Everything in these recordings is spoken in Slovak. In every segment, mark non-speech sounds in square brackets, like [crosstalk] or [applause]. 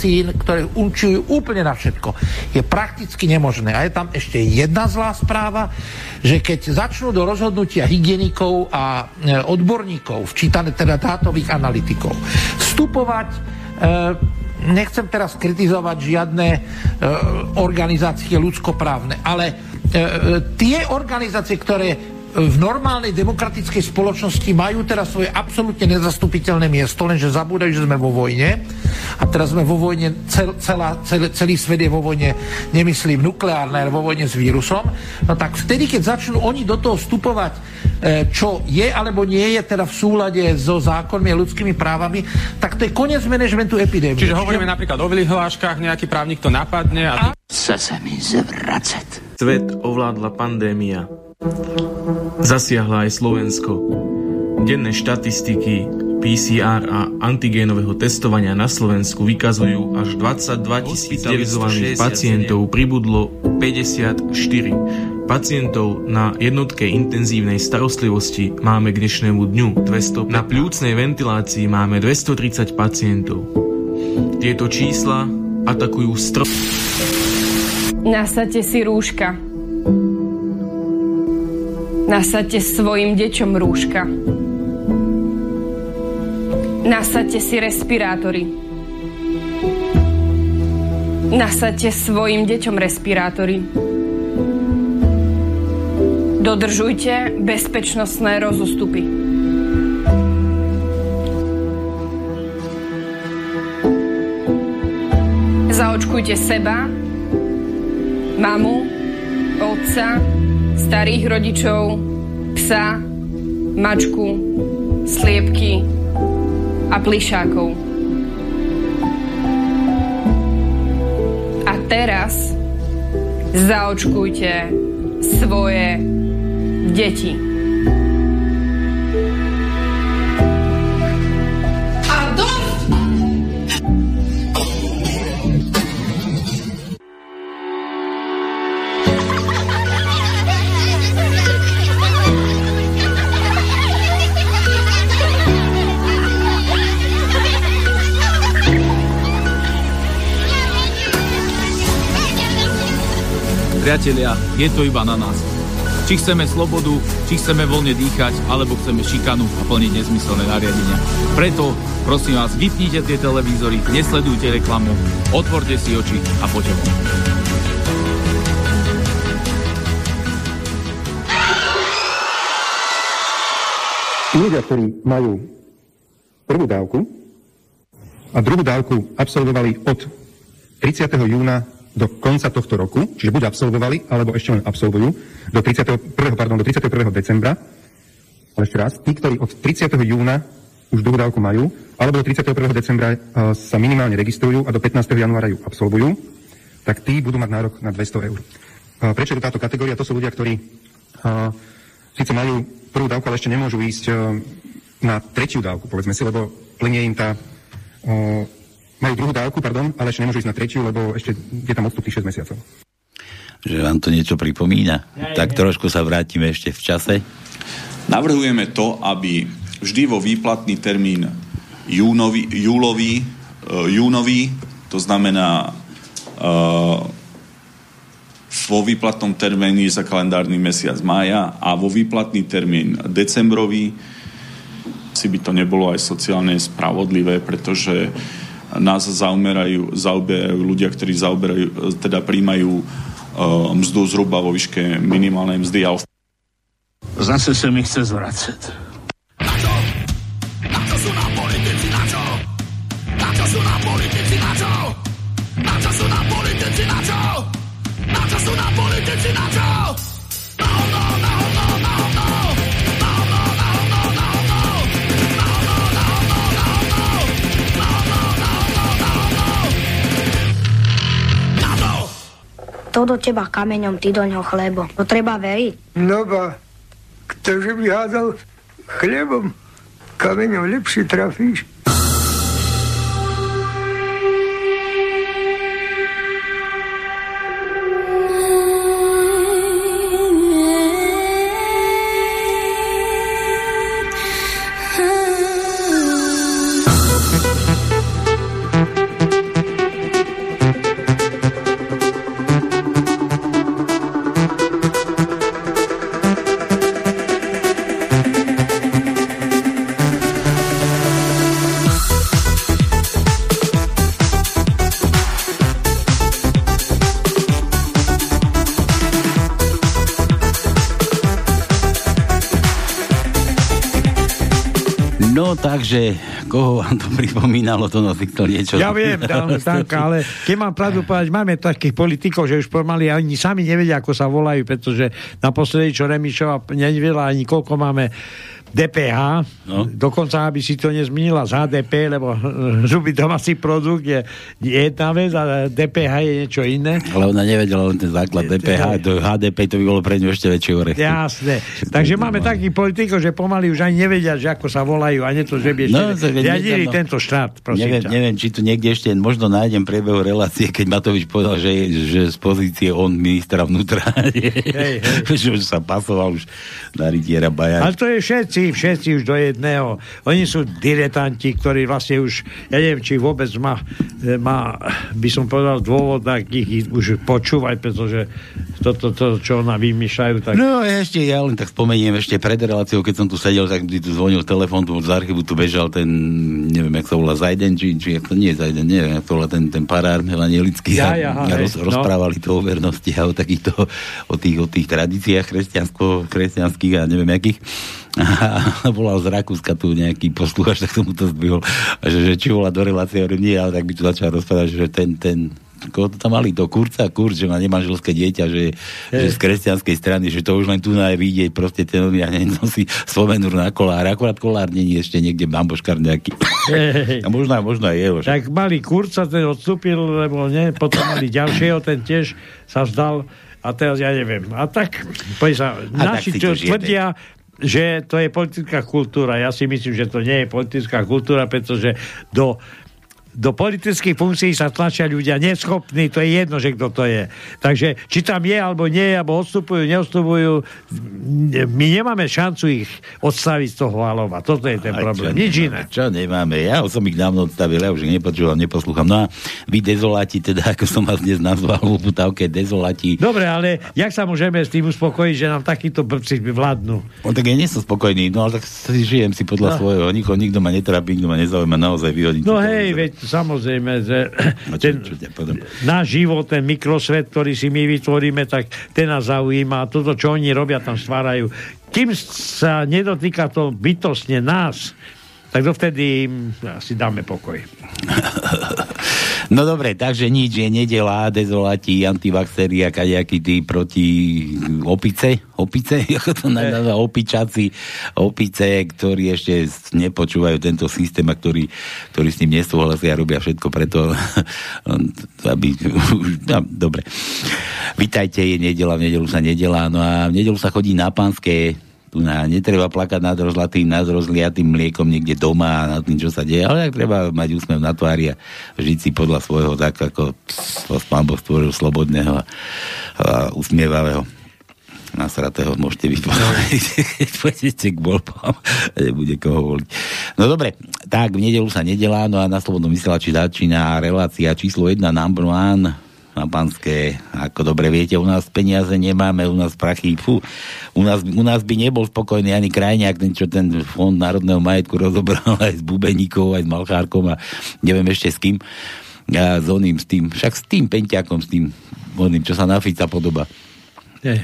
sme mali 10 vakcín, ktoré účujú úplne na všetko. Je prakticky nemožné. A je tam ešte jedna zlá správa, že keď začnú do rozhodnutia hygienikov a e, odborníkov, včítané teda dátových analytikov, vstupovať e, nechcem teraz kritizovať žiadne e, organizácie ľudskoprávne, ale e, e tie organizácie, ktoré v normálnej demokratickej spoločnosti majú teraz svoje absolútne nezastupiteľné miesto, lenže zabúdajú, že sme vo vojne. A teraz sme vo vojne, cel, celá, cel, celý svet je vo vojne, nemyslím nukleárne, ale vo vojne s vírusom. No tak vtedy, keď začnú oni do toho vstupovať, e, čo je alebo nie je teda v súlade so zákonmi a ľudskými právami, tak to je koniec manažmentu epidémie. Čiže hovoríme Čiže... napríklad o vyhláškach, nejaký právnik to napadne a... Chce sa mi zvracať. Svet ovládla pandémia. Zasiahla aj Slovensko. Denné štatistiky PCR a antigénového testovania na Slovensku vykazujú až 22 tisíc hospitalizovaných pacientov, pribudlo 54. Pacientov na jednotke intenzívnej starostlivosti máme k dnešnému dňu 200. Na pľúcnej ventilácii máme 230 pacientov. Tieto čísla atakujú stro... Nasadte si rúška. Nasadte svojim deťom rúška. Nasadte si respirátory. Nasadte svojim deťom respirátory. Dodržujte bezpečnostné rozostupy. Zaočkujte seba, mamu, otca, starých rodičov, psa, mačku, sliepky a plišákov. A teraz zaočkujte svoje deti. Priatelia, je to iba na nás. Či chceme slobodu, či chceme voľne dýchať, alebo chceme šikanu a plniť nezmyselné nariadenia. Preto, prosím vás, vypnite tie televízory, nesledujte reklamu, otvorte si oči a poďte von. Ľudia, ktorí majú prvú dávku a druhú dávku absolvovali od 30. júna do konca tohto roku, čiže buď absolvovali, alebo ešte len absolvujú, do 31. Pardon, do 31. decembra. Ale ešte raz, tí, ktorí od 30. júna už druhú dávku majú, alebo do 31. decembra uh, sa minimálne registrujú a do 15. januára ju absolvujú, tak tí budú mať nárok na 200 eur. Uh, prečo je táto kategória? To sú ľudia, ktorí uh, síce majú prvú dávku, ale ešte nemôžu ísť na tretiu dávku, povedzme si, lebo plnie im tá majú druhú dávku, pardon, ale ešte nemôžu ísť na tretiu, lebo ešte je tam odstup 6 mesiacov. Že vám to niečo pripomína? Ja, tak trošku sa vrátime ešte v čase. Navrhujeme to, aby vždy vo výplatný termín júnový, júlový, uh, júnový, to znamená uh, vo výplatnom termíne za kalendárny mesiac mája a vo výplatný termín decembrový si by to nebolo aj sociálne spravodlivé, pretože uh, nás zaoberajú, zaoberajú ľudia, ktorí zaoberajú, teda príjmajú uh, mzdu zhruba vo výške minimálnej mzdy. A... Zase sa mi chce zvracať. Na čo? Na čo sú nám politici, na čo? Na čo sú nám politici, na čo? Na čo sú nám politici, na čo? Na čo sú nám politici, na čo? To do teba kameňom, ty do ňoho chlebo. To treba veriť. No ba, ktože by hádal chlebom, kameňom lepšie trafíš. Takže, koho vám to pripomínalo, to nás to niečo... Ja viem, [laughs] Danka, ale keď mám pravdu povedať, máme takých politikov, že už pomaly ani sami nevedia, ako sa volajú, pretože naposledy, čo Remišova nevedela ani koľko máme DPH, no. dokonca aby si to nezmenila z HDP, lebo hrubý domáci produkt je jedna vec a DPH je niečo iné. Ale ona nevedela len ten základ DPH, to HDP to by bolo pre ňu ešte väčšie orech. Jasné. Takže máme takých politikov, že pomaly už ani nevedia, že ako sa volajú, a nie to, že by ešte no, riadili no, tento štát. Neviem, neviem, či tu niekde ešte možno nájdem priebehu relácie, keď Matovič povedal, že, že z pozície on ministra vnútra, [laughs] hej, hej. že už sa pasoval už na rytiera Bajar. Ale to je všetci všetci, všetci už do jedného. Oni sú diletanti, ktorí vlastne už, ja neviem, či vôbec má, e, má by som povedal, dôvod tak ich už počúvať, pretože toto, to, čo ona vymýšľajú, tak... No ešte, ja len tak spomeniem, ešte pred reláciou, keď som tu sedel, tak mi tu zvonil telefon, tu z archívu tu bežal ten, neviem, jak sa volá, Zajden, či, či jak to nie je Zajden, neviem, jak to volá ten, ten parár Helanielický ja, ja, a, roz, no. rozprávali to o vernosti a o takýchto, o tých, o tých tradíciách kresťansko, kresťanských a neviem akých [laughs] a volal z Rakúska tu nejaký posluchač, tak som mu to zdvihol. A že, že či volá do relácie, hovorím, nie, ale tak by tu začal rozprávať, že ten, ten, koho to tam mali, to kurca, kurc, že má nemanželské dieťa, že, že z kresťanskej strany, že to už len tu na vidieť, proste ten ja si spomenú na kolár, akorát kolár není ešte niekde bamboškár nejaký. Hey. A možno, možno aj jeho. Tak mali kurca, ten odstúpil, lebo nie, potom mali ďalšieho, ten tiež sa vzdal a teraz ja neviem. A tak, sa, a naši čo tvrdia, že to je politická kultúra. Ja si myslím, že to nie je politická kultúra, pretože do do politických funkcií sa tlačia ľudia neschopní, to je jedno, že kto to je. Takže či tam je alebo nie, alebo odstupujú, neodstupujú, my nemáme šancu ich odstaviť z toho halova. Toto je ten Aj, problém. Nič iné. Čo nemáme? Ja som ich dávno odstavil, ja už ich nepočúvam, neposlúcham. No a vy dezoláti, teda [laughs] ako som vás dnes nazval v putávke, dezoláti. Dobre, ale jak sa môžeme s tým uspokojiť, že nám takíto blbci vládnu? No tak ja nie som spokojný, no ale tak si žijem si podľa no. svojho. Nikto, nikto ma netrápi, nikto ma nezaujíma naozaj vyhodiť. No hej, veď samozrejme, že ten, náš život, ten mikrosvet, ktorý si my vytvoríme, tak ten nás zaujíma. A toto, čo oni robia, tam stvárajú. Kým sa nedotýka to bytostne nás, tak dovtedy si dáme pokoj. [laughs] No dobre, takže nič, je nedela, dezolati, antivaxeri a kadejakí tí proti opice, opice, [laughs] ako to nazýva, opičaci, opice, ktorí ešte nepočúvajú tento systém a ktorí, ktorí s ním nesúhlasia a robia všetko preto, [laughs] aby... No, dobre. Vítajte, je nedela, v nedelu sa nedela, no a v nedelu sa chodí na pánske, tu na, netreba plakať nad rozlatým, nad rozliatým mliekom niekde doma a nad tým, čo sa deje, ale tak treba mať úsmev na tvári a žiť si podľa svojho, tak ako pán Boh stvoril slobodného a, a usmievavého nasratého môžete vypovedať, keď [laughs] k voľbám nebude koho voliť. No dobre, tak v nedelu sa nedelá, no a na Slobodnom vysielači začína relácia číslo 1 number one na Panské. Ako dobre viete, u nás peniaze nemáme, u nás prachy, fú, u nás, u nás by nebol spokojný ani krajniak, ten, čo ten fond národného majetku rozobral aj s Bubeníkov, aj s Malchárkom a neviem ešte s kým. A s oným, s tým, však s tým Pentiakom, s tým oným, čo sa na Fica podoba. Je.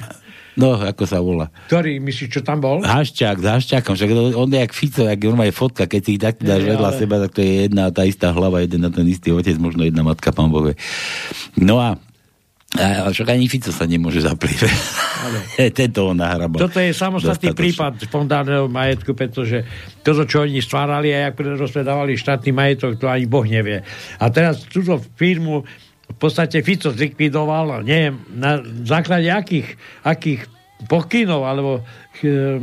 No, ako sa volá. Ktorý, myslíš, čo tam bol? Haščák, s Haščákom, však on je jak Fico, jak je fotka, keď si ich tak dáš ja, vedľa ale... seba, tak to je jedna tá istá hlava, jeden na ten istý otec, možno jedna matka, pán Bohe. No a a však ani Fico sa nemôže zaplieť. [laughs] Tento on nahrabal. Toto je samostatný prípad fondárneho majetku, pretože toto, čo oni stvárali a jak rozpredávali štátny majetok, to ani Boh nevie. A teraz túto firmu v podstate Fico zlikvidoval, neviem, na základe akých, akých pokynov, alebo e,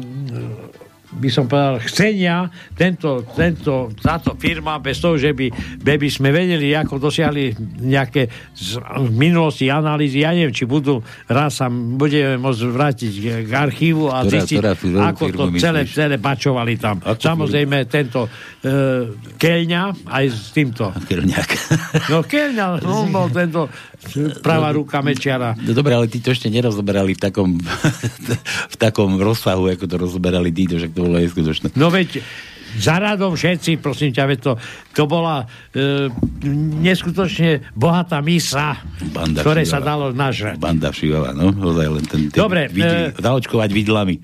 by som povedal, chcenia tento, tento, táto firma bez toho, že by, by sme vedeli, ako dosiahli nejaké z, z minulosti analýzy, ja neviem, či budú raz sa budeme môcť vrátiť k archívu a ktorá, zistiť, ktorá ako to celé, celé bačovali tam. Ako Samozrejme, firmu? tento uh, Keľňa aj s týmto. Keľňák. [laughs] No Keľňa, on bol tento pravá ruka Mečiara. No dobre, ale tí to ešte nerozoberali v takom, [laughs] v takom rozsahu, ako to rozoberali títo, že to bolo neskutočné. No veď, za radom všetci, prosím ťa, to, to bola e, neskutočne bohatá misa, Banda ktoré všivava. sa dalo nažrať. Banda všivava, no, len ten, ten Dobre. Vidli, e, zaočkovať vidlami.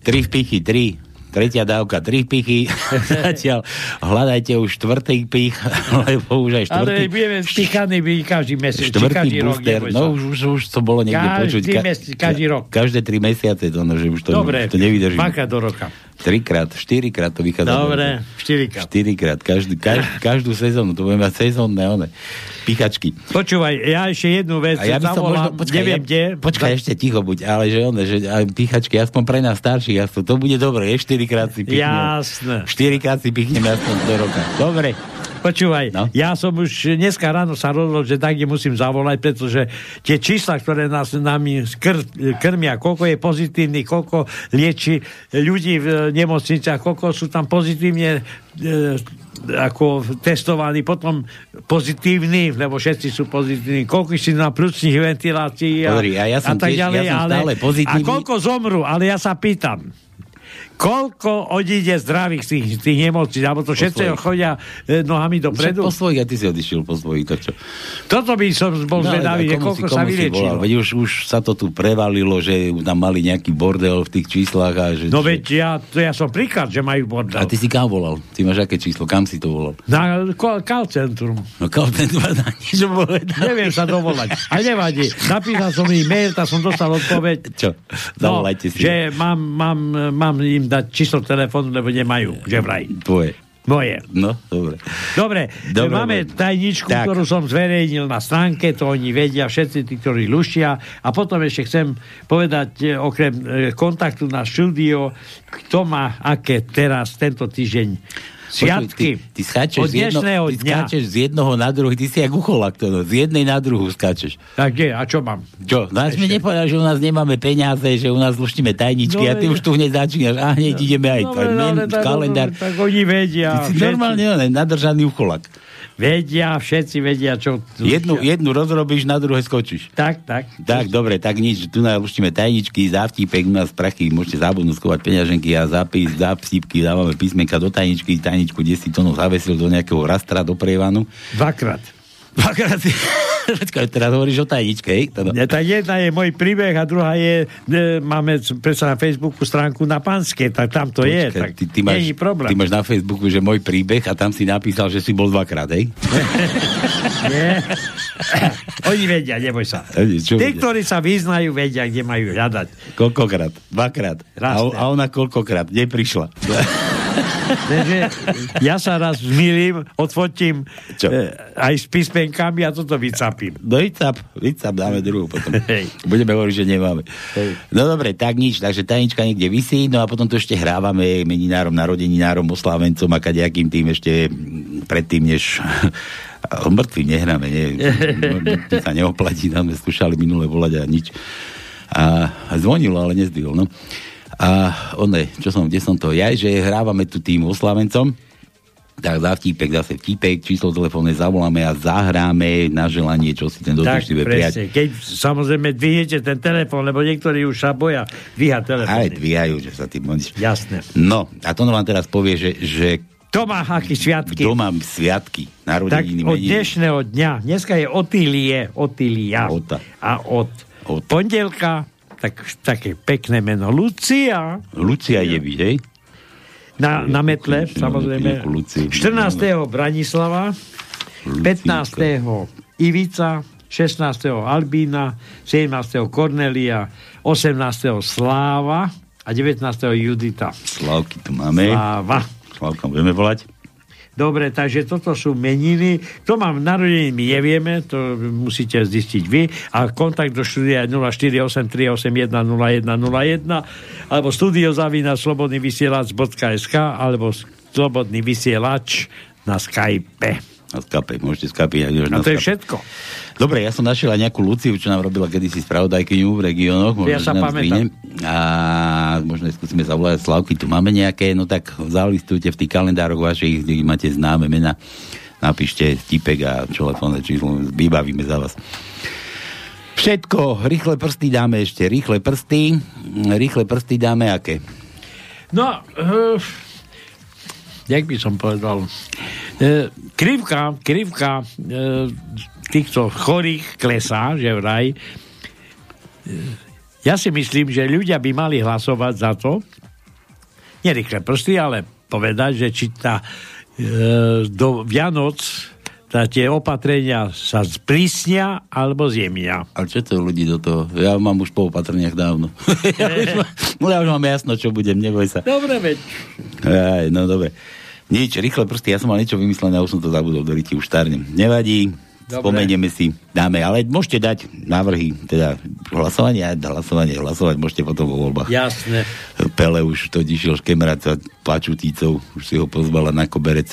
Tri vpichy, tri tretia dávka, tri pichy. [laughs] Zatiaľ hľadajte už štvrtý pich, [laughs] lebo už aj štvrtý... Ale budeme spichaní by každý mesiac, Štvrtý každý rok. booster, neboj no už, už, už to bolo niekde Každý počuť. mesiac, každý rok. Každé tri mesiace to, no, že už to, Dobre, to nevydrží. dvakrát do roka. Trikrát, štyrikrát to vychádza. Dobre, štyrikrát. Štyrikrát, každý, každú, každú sezónu, to budeme mať sezónne, one, pichačky. Počúvaj, ja ešte jednu vec A ja by som možno, počkaj, neviem ja, kde. počkaj, ešte ticho buď, ale že one, že aj pichačky, aspoň pre nás starších, aspoň, to bude dobre, je štyrikrát si pichneme. Jasné. Štyrikrát si pichneme aspoň do roka. Dobre. Počúvaj, no? ja som už dneska ráno sa rozhodol, že tak musím zavolať, pretože tie čísla, ktoré nás nami skr, krmia, koľko je pozitívnych, koľko lieči ľudí v nemocniciach, koľko sú tam pozitívne e, ako testovaní, potom pozitívni, lebo všetci sú pozitívni, koľko si na plúcnych ventilácií a, Pozri, a ja som a tak tiež- ja ďalej, som ale, pozitívny. a koľko zomru, ale ja sa pýtam, koľko odíde zdravých z tých, tých nemocníc, alebo to všetci chodia e, nohami dopredu. po svojich, a ty si odišiel po svojich, tak čo? Toto by som bol No, zvedavý, a komu koľko si- sa vyliečilo. Veď už, už sa to tu prevalilo, že tam mali nejaký bordel v tých číslach a že... No veď ja, to ja som príklad, že majú A bordel. ty si kam volal? Ty máš aké číslo? Kam si to volal? Na call centrum. No kam ten [laughs] na nič povedal. Neviem sa dovolať. A nevadí. Napísal som im mail, tak som dostal odpoveď. Čo? No, Zavolajte si. že mám, mám, mám im dať číslo telefónu, lebo nemajú. Že vraj. Tvoje. Moje. No, dobre. Dobre, Dobre, máme dobre. tajničku, Tak. ktorú som zverejnil na stránke, to oni vedia, všetci tí, ktorí lušia. A potom ešte chcem povedať, e, okrem e, kontaktu na štúdio, kto má aké teraz, tento týždeň sviatky. Počuj, Ty, ty skáčeš z, jedno, ty skáčeš z jednoho na druhý, ty si jak ucholak to, no, z jednej na druhú skáčeš. Tak je, a čo mám? Čo? Nás mi nepovedal, že u nás nemáme peniaze, že u nás luštíme tajničky No, a ty už tu hneď začínaš a hneď ideme aj No, no, men, tak- kalendár. Tak oni vedia. Ty si normálne ne, nadržaný ucholak. Vedia, všetci vedia, čo... Jednu, jednu rozrobíš, na druhé skočíš. Tak, tak. Tak, dobre, tak nič. Tu nás luštíme tajničky, závtipek, u nás prachy, môžete zabudnúť skovať peňaženky a zápis, zápsípky, dávame písmenka do tajničky, tajničku 10 tónov zavesil do nejakého rastra, do prievanu. Dvakrát. Dvakrát si... [laughs] Teraz hovoríš o tajničke, hej? Teda. Ja, tak jedna je môj príbeh a druhá je, e, máme predsa na Facebooku stránku na Panske, tak tam to je, tak ty, ty, máš, není problém. ty máš na Facebooku, že môj príbeh a tam si napísal, že si bol dvakrát, hej? [laughs] Nie. [laughs] Oni vedia, neboj sa. Čo Tí, vedia? ktorí sa vyznajú, vedia, kde majú hľadať. Koľkokrát? Dvakrát. Raz, A, a ona koľkokrát? Neprišla. Takže ja sa raz zmýlim, odfotím e, aj s písmenkami a toto vycapím. No vycap, vycap, dáme druhú potom. [laughs] Hej. Budeme hovoriť, že nemáme. Hej. No dobre, tak nič, takže tajnička niekde vysí, no a potom to ešte hrávame meninárom, narodeninárom, oslávencom a kadejakým tým ešte predtým, než [laughs] mŕtvým nehráme, nie, to sa neoplatí, tam sme skúšali minule volať a nič. A, a zvonilo, ale nezdvihol, no. A one, čo som, kde som to, ja, že hrávame tu tým oslavencom, tak za vtípek, zase vtípek, číslo telefónne zavoláme a zahráme na želanie, čo si ten Tak, dotyčný vie prijať. Keď samozrejme dvihnete ten telefón, lebo niektorí už sa boja dvíhať telefón. Aj dvíhajú, že sa tým modíš. Jasné. No, a to vám teraz povie, že, že To má aký sviatky. kto mám sviatky, Tak narodeniny, od meniny. dnešného dňa, dneska je Otílie, Otília. Ota. A od, od pondelka, tak, také pekné meno, Lucia. Lucia je byť, hej? Na, na metle, samozrejme. Lucia. 14. Branislava, 15. Ivica, 16. Albína, 17. Kornelia, 18. Sláva a 19. Judita. Slavky tu máme. Sláva. Slavka budeme volať. Dobre, takže toto sú meniny. To mám narodeniny, my nevieme, to musíte zistiť vy. A kontakt do štúdia je 0483810101 alebo studiozavina slobodnyvysielac.sk alebo slobodný vysielač na Skype. Na Skype, môžete aj A to je všetko. Dobre, ja som našiel aj nejakú Luciu, čo nám robila kedysi spravodajkyňu v regiónoch. Ja sa pamätám. A možno skúsime zavolať Slavky. Tu máme nejaké, no tak zalistujte v tých kalendároch vašich, kde máte známe mena. Napíšte tipek a telefónne číslo, vybavíme za vás. Všetko, rýchle prsty dáme ešte, rýchle prsty, rýchle prsty dáme aké? No, uh, jak by som povedal, uh, krivka, krivka uh, týchto chorých klesá, že vraj. Uh, ja si myslím, že ľudia by mali hlasovať za to, nerýchle prsty, ale povedať, že či tá e, do Vianoc tá tie opatrenia sa sprísnia alebo zjemnia. Ale čo to ľudí do toho? Ja mám už po opatreniach dávno. [laughs] ja, už mám, ja už mám jasno, čo budem, neboj sa. Dobre, veď. Aj, no dobre. Nič, rýchle prsty, ja som mal niečo vymyslené, a už som to zabudol, do ti už starnem. Nevadí, Dobre. spomenieme si, dáme, ale môžete dať návrhy, teda hlasovanie, hlasovanie, hlasovať môžete potom vo voľbách. Jasné. Pele už to išiel škemrať sa plačutícou, už si ho pozvala na koberec.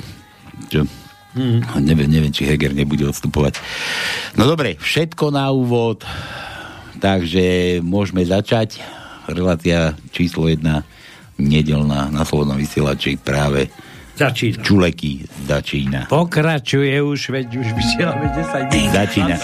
Čo? Mm. Neviem, neviem, či Heger nebude odstupovať. No dobre, všetko na úvod, takže môžeme začať. Relácia číslo jedna, nedelná na Slobodnom vysielači práve Začína. Čuleky začína. Pokračuje už, veď už vysielame 10 minút. Začína.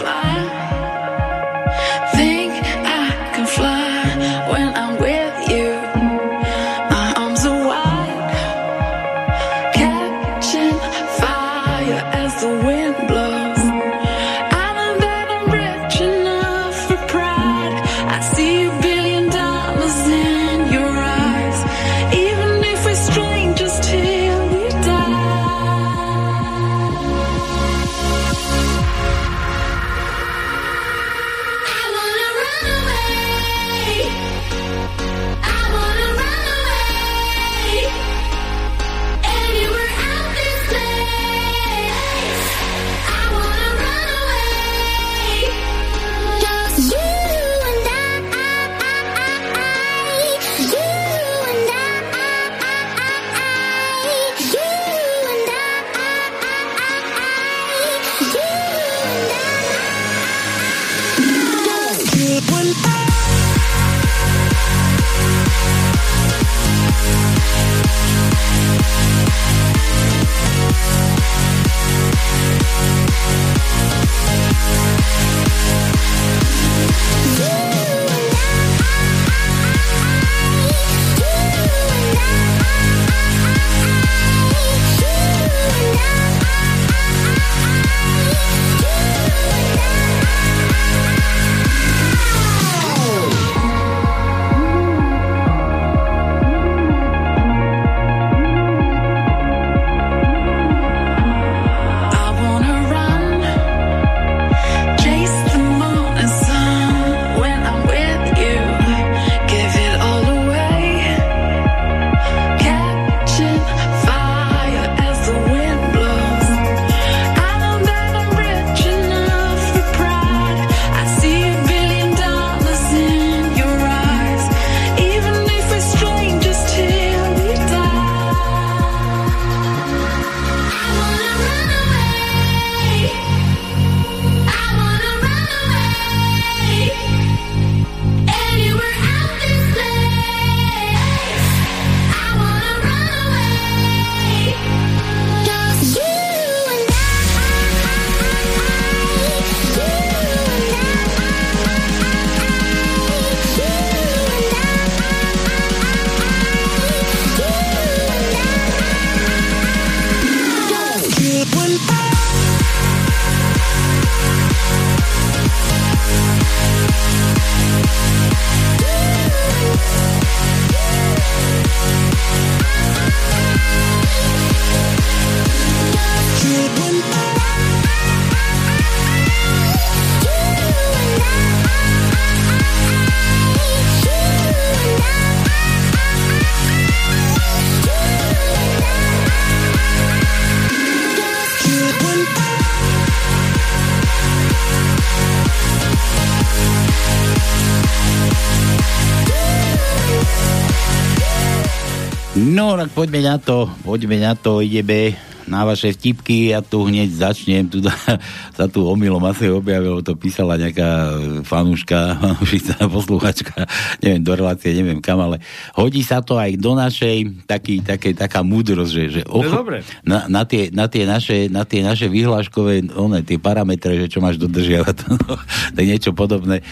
Poďme na to, poďme na to, ideme na vaše vtipky, ja tu hneď začnem, tu sa [laughs] tu omylom asi objavilo, to písala nejaká fanúška, fanúšica, [laughs] posluchačka, neviem, do relácie, neviem kam, ale hodí sa to aj do našej, taký, také, taká múdrosť, že, že dobre. na, na, tie, na, tie naše, na tie naše vyhláškové, one, tie parametre, že čo máš dodržiavať, [laughs] no, je niečo podobné.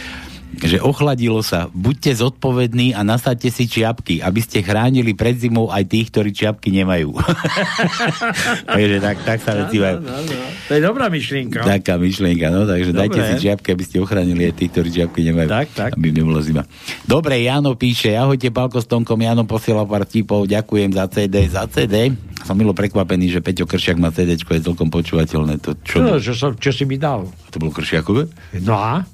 Že ochladilo sa, buďte zodpovední a nasadte si čiapky, aby ste chránili pred zimou aj tých, ktorí čiapky nemajú. [laughs] takže tak, tak sa veci majú. No, no. To je dobrá myšlienka. Taká myšlienka, no, takže Dobre. dajte si čiapky, aby ste ochránili aj tých, ktorí čiapky nemajú. Tak, tak. Aby nebola zima. Dobre, Jano píše, ahojte Palko s Tomkom, Jano posiela pár tipov, ďakujem za CD, za CD. Som milo prekvapený, že Peťo Kršiak má CD, je celkom počúvateľné. To, čo, Čo, bol? čo, som, čo si mi dal? to bolo Kršiakové? No a?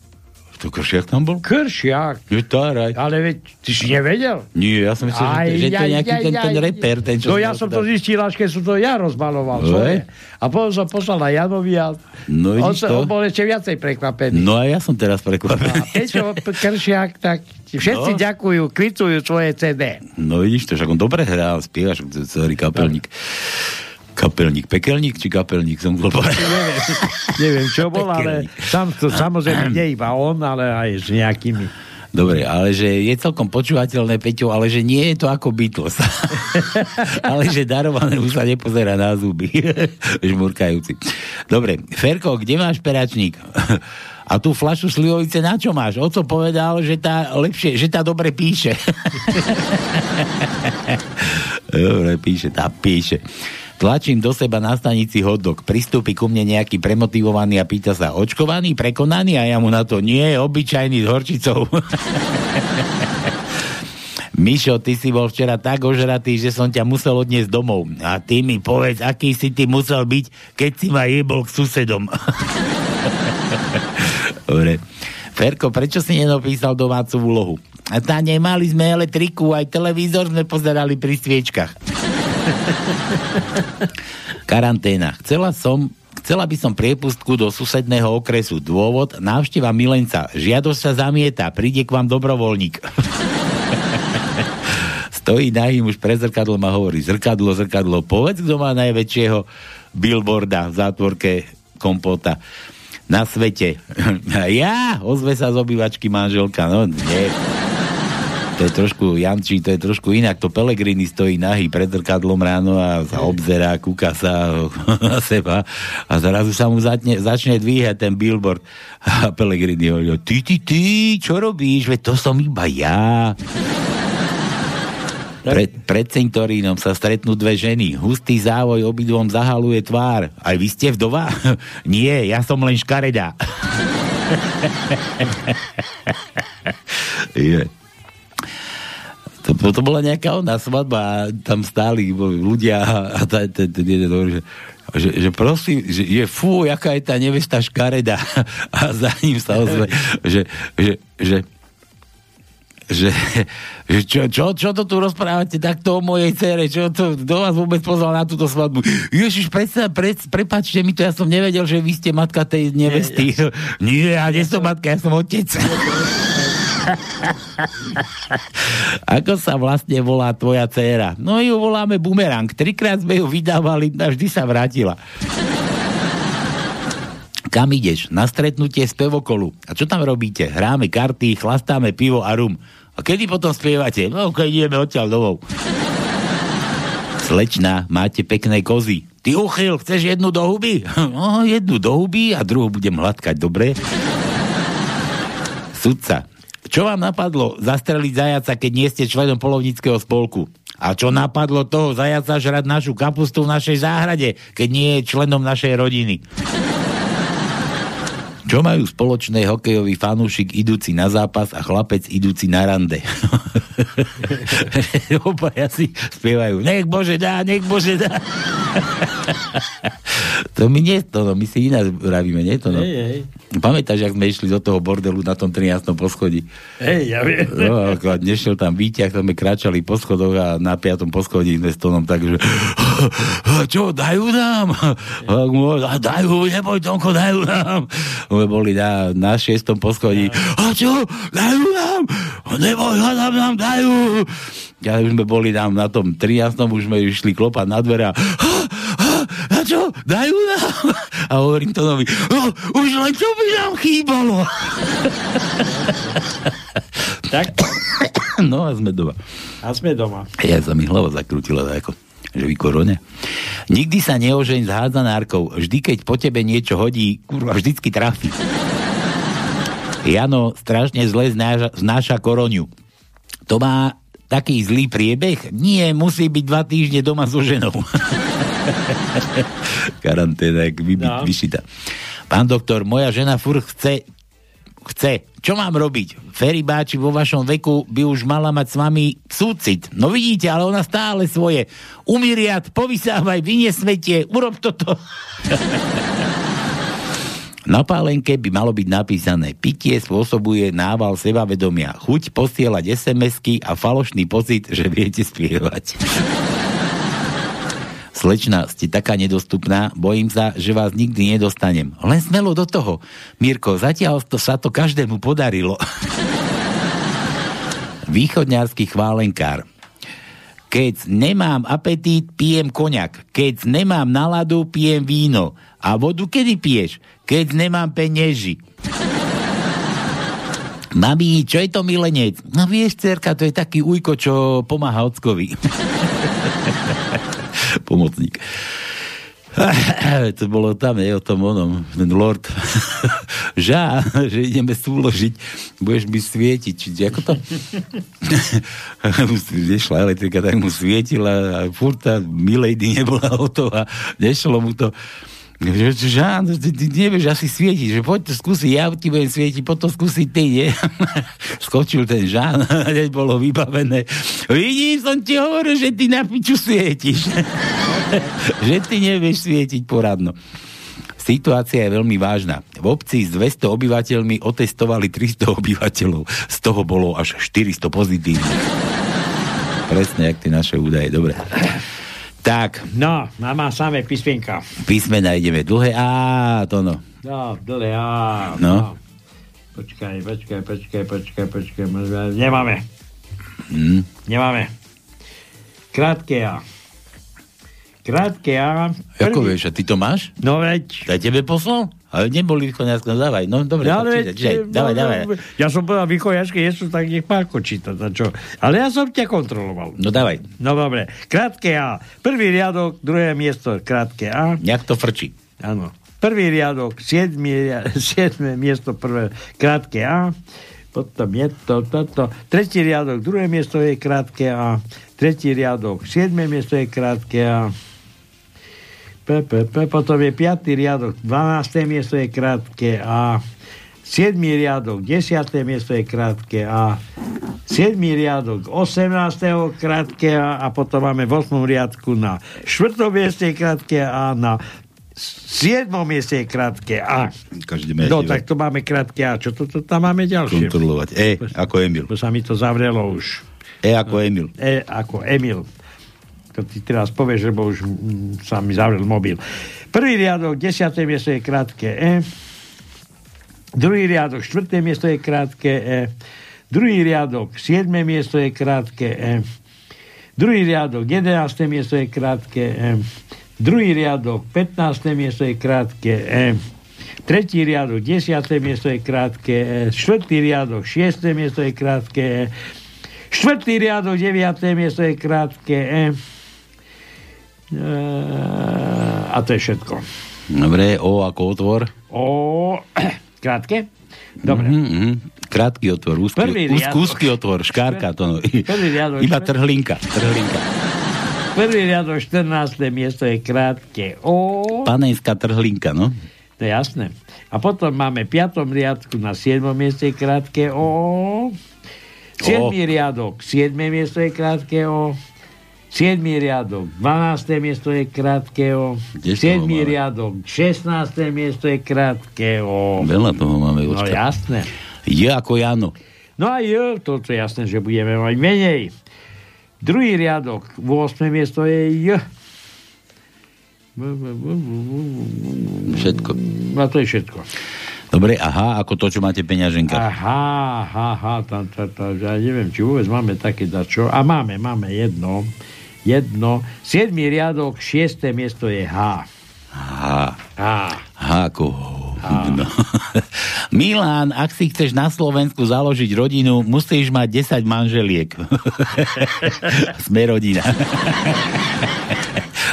To Kršiak tam bol? Kršiak. Je táraj. Ale veď, ty si nevedel? Nie, ja som myslel, že, to- že to je nejaký ten, ten reper, ten, čo... No ja som to zistil, až keď som to ja rozmaloval. Svoje. A potom som poslal na Janovi a No on, sa, on bol ešte viacej prekvapený. No a ja som teraz prekvapený. Peťo [laughs] Kršiak, tak všetci No. ďakujú, kvitujú svoje CD. No vidíš to, však on dobre hrá, spievaš, celý kapelník. Kapelník, pekelník či kapelník som povedať. Neviem, [laughs] neviem čo bol, ale sam, to samozrejme nie iba on, ale aj s nejakými. Dobre, ale že je celkom počúvateľné, Peťo, ale že nie je to ako Beatles. [laughs] ale že darované už sa nepozerá na zuby. [laughs] Žmurkajúci. Dobre, Ferko, kde máš peračník? A tú flašu slivovice na čo máš? Oco povedal, že tá lepšie, že tá dobre píše. dobre, píše, tá píše. Tlačím do seba na stanici hotdog. Pristúpi ku mne nejaký premotivovaný a pýta sa, očkovaný, prekonaný? A ja mu na to, nie, obyčajný s horčicou. [laughs] Mišo, ty si bol včera tak ožratý, že som ťa musel odniesť domov. A ty mi povedz, aký si ty musel byť, keď si ma jebol k susedom. [laughs] Dobre. Ferko, prečo si nenapísal domácu úlohu? A tá nemali sme elektriku, aj televízor sme pozerali pri sviečkach. Karanténa. Chcela som Chcela by som priepustku do susedného okresu. Dôvod, návšteva milenca. Žiadosť sa zamieta. Príde k vám dobrovoľník. [laughs] Stojí nahý už pre zrkadlom a hovorí, zrkadlo, zrkadlo, povedz, kto má najväčšieho billboarda v zátvorke kompota na svete. [laughs] ja, ozve sa z obývačky manželka, no nie. To je trošku, Janči, to je trošku inak. To Pelegrini stojí nahý pred zrkadlom ráno a sa obzerá, kúka sa [laughs] na seba a zrazu sa mu začne, začne dvíhať ten billboard. A Pelegrini hovorí, ty, ty, ty, čo robíš? Veď to som iba ja. Pred, pred cintorínom sa stretnú dve ženy. Hustý závoj obidvom zahaluje tvár. Aj vy ste vdova? [laughs] Nie, ja som len škaredá. [laughs] Je. To, to bola nejaká ona svadba a tam stáli ľudia a ten, jeden hovorí, že, že, že prosím, že je fú, jaká je tá nevesta škareda [laughs] a za ním sa ozve, že, že, že že, že čo, čo, čo to tu rozprávate takto o mojej cere, čo to, kto vás vôbec pozval na túto svadbu? Ježiš, predsa, pred, prepáčte mi to, ja som nevedel, že vy ste matka tej nevesty. Nie, ja [laughs] nie som matka, ja som otec. [laughs] [laughs] Ako sa vlastne volá tvoja dcéra? No ju voláme Bumerang. Trikrát sme ju vydávali a vždy sa vrátila. Kam ideš? Na stretnutie z pevokolu. A čo tam robíte? Hráme karty, chlastáme pivo a rum. A kedy potom spievate? No, keď ideme odtiaľ domov. Slečná, máte pekné kozy. Ty uchyl, chceš jednu do huby? [laughs] No, jednu do huby a druhú budem hladkať, dobre? Sudca, čo vám napadlo zastreliť zajaca, keď nie ste členom polovníckého spolku? A čo napadlo toho zajaca žrať našu kapustu v našej záhrade, keď nie je členom našej rodiny? Čo majú spoločné hokejový fanúšik idúci na zápas a chlapec idúci na rande? [laughs] Obaja si spievajú, nech Bože dá, nech Bože dá. [laughs] to my nie, to no, my si iná vravíme, nie to no. Hej, hej. Pamätáš, jak sme išli do toho bordelu na tom 13. poschodí? Hej, ja viem. [laughs] No, ako nešiel tam výťah, tam sme kráčali po schodoch a na 5. poschodí sme s Tonom tak, že čo, dajú nám? Dajú, neboj, Tonko, dajú nám. My boli na, na 6. poschodí. A čo, dajú nám? Neboj, hľadám nám, dajú. Ja už sme boli tam na tom 13. už sme išli klopať na dvere a a čo, dajú nám? A hovorím Tonovi, no, už len čo by nám chýbalo. tak? No a sme doma. A sme doma. Ja sa mi hlava zakrútila ako že vy korone. Nikdy sa neožeň s hádzanárkou. Vždy, keď po tebe niečo hodí, kurva, vždycky trafí. Jano strašne zle znáša, znáša koroniu. To má taký zlý priebeh? Nie, musí byť dva týždne doma so ženou. [laughs] Karanténa, jak vy, no. vyšita. Pán doktor, moja žena furt chce chce. Čo mám robiť? Ferry báči vo vašom veku by už mala mať s vami súcit. No vidíte, ale ona stále svoje. Umiriat, povysávaj, vynie smetie, urob toto. [laughs] Na pálenke by malo byť napísané pitie spôsobuje nával sebavedomia, chuť posielať SMS-ky a falošný pocit, že viete spievať. [laughs] Slečna, ste taká nedostupná, bojím sa, že vás nikdy nedostanem. Len smelo do toho. Mirko, zatiaľ to sa to každému podarilo. [laughs] Východňarský chválenkár. Keď nemám apetít, pijem koniak. Keď nemám náladu, pijem víno. A vodu kedy piješ? Keď nemám penieži. [laughs] Mami, čo je to milenec? No vieš, cerka, to je taký ujko, čo pomáha ockovi. [laughs] Pomocník. to bolo tam, je o tom onom, ten lord. [laughs] Žá, že ideme súložiť, budeš mi svietiť. Či, ako to? [laughs] Nešla elektrika, tak mu svietila a furt tá milady nebola hotová. Nešlo mu to. Že, že, áno, ty, ty nevieš asi svietiť, že poď to skúsi, ja ti budem svietiť, potom skúsi ty, nie? [laughs] Skočil ten Žán, [laughs] hneď bolo vybavené. Vidíš, som ti hovoril, že ty na piču svietiš. [laughs] že ty nevieš svietiť poradno. Situácia je veľmi vážna. V obci s 200 obyvateľmi otestovali 300 obyvateľov. Z toho bolo až 400 pozitívnych. Presne, jak tie naše údaje. Dobre. Tak. No, a má samé písmenka. Písmena ideme. Dlhé A, to no. No, dlhé A. No. Počkaj, počkaj, počkaj, počkaj, počkaj. Nemáme. Hm. Nemáme. Krátke A. Krátke A. Ako vieš, a ty to máš? No veď. Ja tebe poslal? Ale neboli východňarské, no dávaj. No dobre, Ja, ale veď, Dávaj, no, dávaj. no, Ja som povedal, výchoďačke nie sú, tak nech Pálko číta. to čo. Ale ja som ťa kontroloval. No dávaj. No dobre. Krátke A. Prvý riadok, druhé miesto, krátke A. Nejak to frčí. Áno. Prvý riadok, siedmi, [laughs] siedme miesto, prvé, krátke A. Potom je to, toto. Tretí riadok, druhé miesto je krátke A. Tretí riadok, siedme miesto je krátke A. P, P, P, potom je piatý riadok, 12. miesto je krátke A. 7. riadok, 10. miesto je krátke A. 7. riadok, 18. krátke A a potom máme v 8. riadku na 4. mieste je krátke A, na 7. mieste je krátke A. Každý No, tak to máme krátke A. Čo to, to tam máme ďalšie? kontrolovať. E, ako Emil. To sa mi to zavrelo už. E ako Emil. E ako Emil. To ty teraz povieš, lebo už sa mi zavrel mobil. Prvý riadok, 10. miesto je krátke E. Druhý riadok, 4. miesto je krátke E. Druhý riadok, 7. miesto je krátke E. Druhý riadok, 11. miesto je krátke E. Druhý riadok, 15. miesto je krátke E. Tretí riadok, 10. miesto je krátke E. Štvrtý riadok, 6. miesto je krátke E. Štvrtý riadok, 9. miesto je krátke E. A to je všetko. Dobre, O ako otvor. O, [clears throat] krátke? Dobre. Mm-hmm. Krátky otvor, úzky, Prvý úz, riadok. úzky otvor, škárka to. No. Prvý riadok. [laughs] Iba trhlinka. trhlinka. Prvý riadok, 14. miesto je krátke O. Panenská trhlinka, no. To je jasné. A potom máme v 5. riadku na 7. mieste je krátke O. 7. riadok, 7. miesto je krátke O. 7. riadok, 12. miesto je krátke O. Kdež 7. toho máme? riadok, 16. miesto je krátke O. Veľa toho máme. No očka. jasné. Je ako Jano. No a je, to je jasné, že budeme mať menej. Druhý riadok, 8. miesto je J. Všetko. No to je všetko. Dobre, aha, ako to, čo máte peňaženka. Aha, aha, aha, tam, tam, tam, ja neviem, či vôbec máme také dačo. A máme, máme jedno. Jedno. Siedmý riadok, šiesté miesto je H. Aha. H. Aha, ako... No. Milan, ak si chceš na Slovensku založiť rodinu, musíš mať 10 manželiek. [laughs] Sme rodina.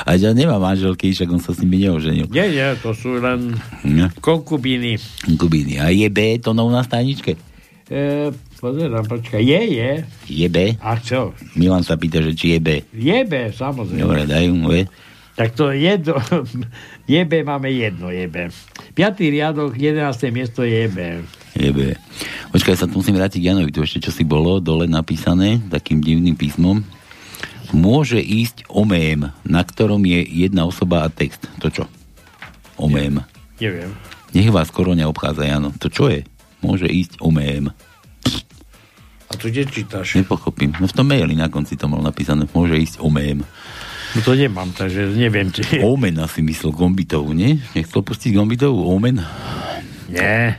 A že nemá manželky, však on sa s nimi neoženil. Nie, nie, to sú len No. konkubíny. Kubíny. A je B to na tajničke? E, pozerám, počkaj, je, je. Je B? A čo? Milan sa pýta, že či je B. Je B, samozrejme. Dobre, daj mu B. Tak to jedno, [laughs] jebe máme jedno jebe. Piatý riadok, 11. miesto je jebe. Jebe. Počkaj, sa tu musím vrátiť Janovi. Tu ešte čo si bolo dole napísané takým divným písmom. Môže ísť o mém, na ktorom je jedna osoba a text. To čo? O mém. Neviem. Nech vás koroňa obchádza, Jano. To čo je? Môže ísť o mém. Tu kde čítaš? Nepochopím. No v tom maili na konci to mal napísané. Môže ísť o mém. No to nemám, takže neviem. Či... Omen asi myslel Gombitovú, nie? Nechcel pustiť Gombitovú? Omen? Nie.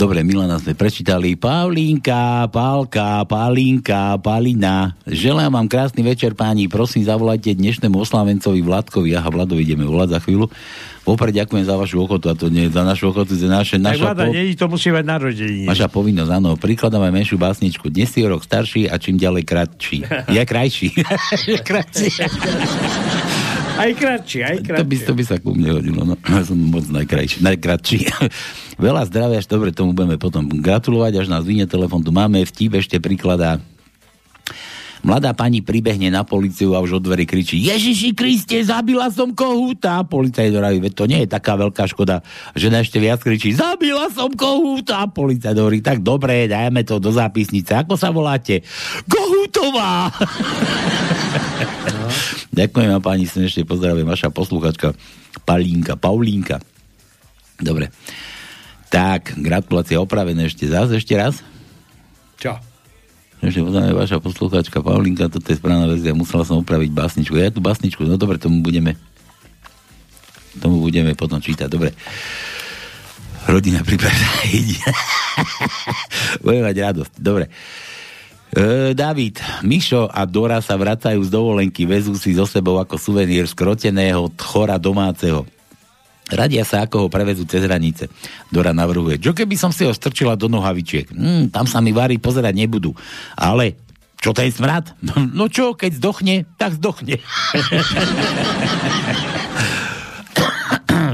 Dobre, Milana sme prečítali. Pavlínka, Pálka, Palínka, Palina. Želám vám krásny večer, páni. Prosím, zavolajte dnešnému oslávencovi Vladkovi. Aha, Vladovi ideme volať za chvíľu. Vopred ďakujem za vašu ochotu, a to nie za našu ochotu, za naše, Tak naša, vláda, nie, to musí mať narodenie. naša povinnosť, áno. Prikladáme menšiu básničku. Dnes je rok starší a čím ďalej kratší. [laughs] Je krajší. [laughs] [laughs] Kratší. Aj kratší, aj To by, kratší. to by sa ku mne hodilo, no. Ja som moc najkrajší, najkratší. [laughs] Veľa zdravia, až dobre, tomu budeme potom gratulovať, až nás vynie telefon, tu máme, vtip ešte prikladá. Mladá pani pribehne na policiu a už od dverí kričí Ježiši Kriste, zabila som kohúta. Policajt hovorí, veď to nie je taká veľká škoda. Žena ešte viac kričí, zabila som kohúta. Policajt hovorí, tak dobre, dajme to do zápisnice. Ako sa voláte? Kohútová! [laughs] Ďakujem vám pani srdečne, pozdravujem vaša posluchačka Palínka, Paulínka. Dobre. Tak, gratulácie opravené ešte zás, ešte raz. Čo? Ešte pozdravujem vaša posluchačka Paulinka, toto je správna verzia, musela som opraviť básničku. Ja tú básničku, no dobre, tomu budeme tomu budeme potom čítať, dobre. Rodina pripravá [laughs] ide. Budeme mať radosť, dobre. E, David, Mišo a Dora sa vracajú z dovolenky, vezú si so sebou ako suvenír skroteného tchora domáceho. Radia sa, ako ho prevezú cez hranice. Dora navrhuje, čo keby som si ho strčila do nohavičiek? Hm, tam sa mi vári pozerať nebudú. Ale čo ten smrad? [laughs] No čo, keď zdochne, tak zdochne. [laughs]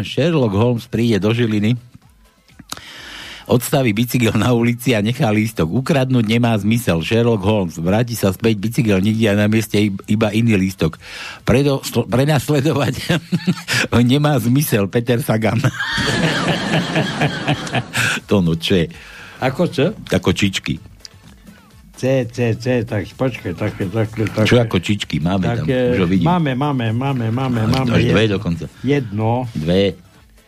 Sherlock Holmes príde do Žiliny, odstaví bicykel na ulici a nechá lístok. Ukradnúť nemá zmysel. Sherlock Holmes vráti sa späť, bicykel nikde a na mieste iba iný lístok. Predo, sl- prenasledovať [laughs] nemá zmysel. Peter Sagan. [laughs] to no čo je? Ako čo? Ako čičky. C, C, C, tak počkaj, také, také, také. Čo ako čičky? Máme tam. také, Už ho vidím. máme, máme, máme, máme, máme. Až dve dokonca. Jedno. Dve.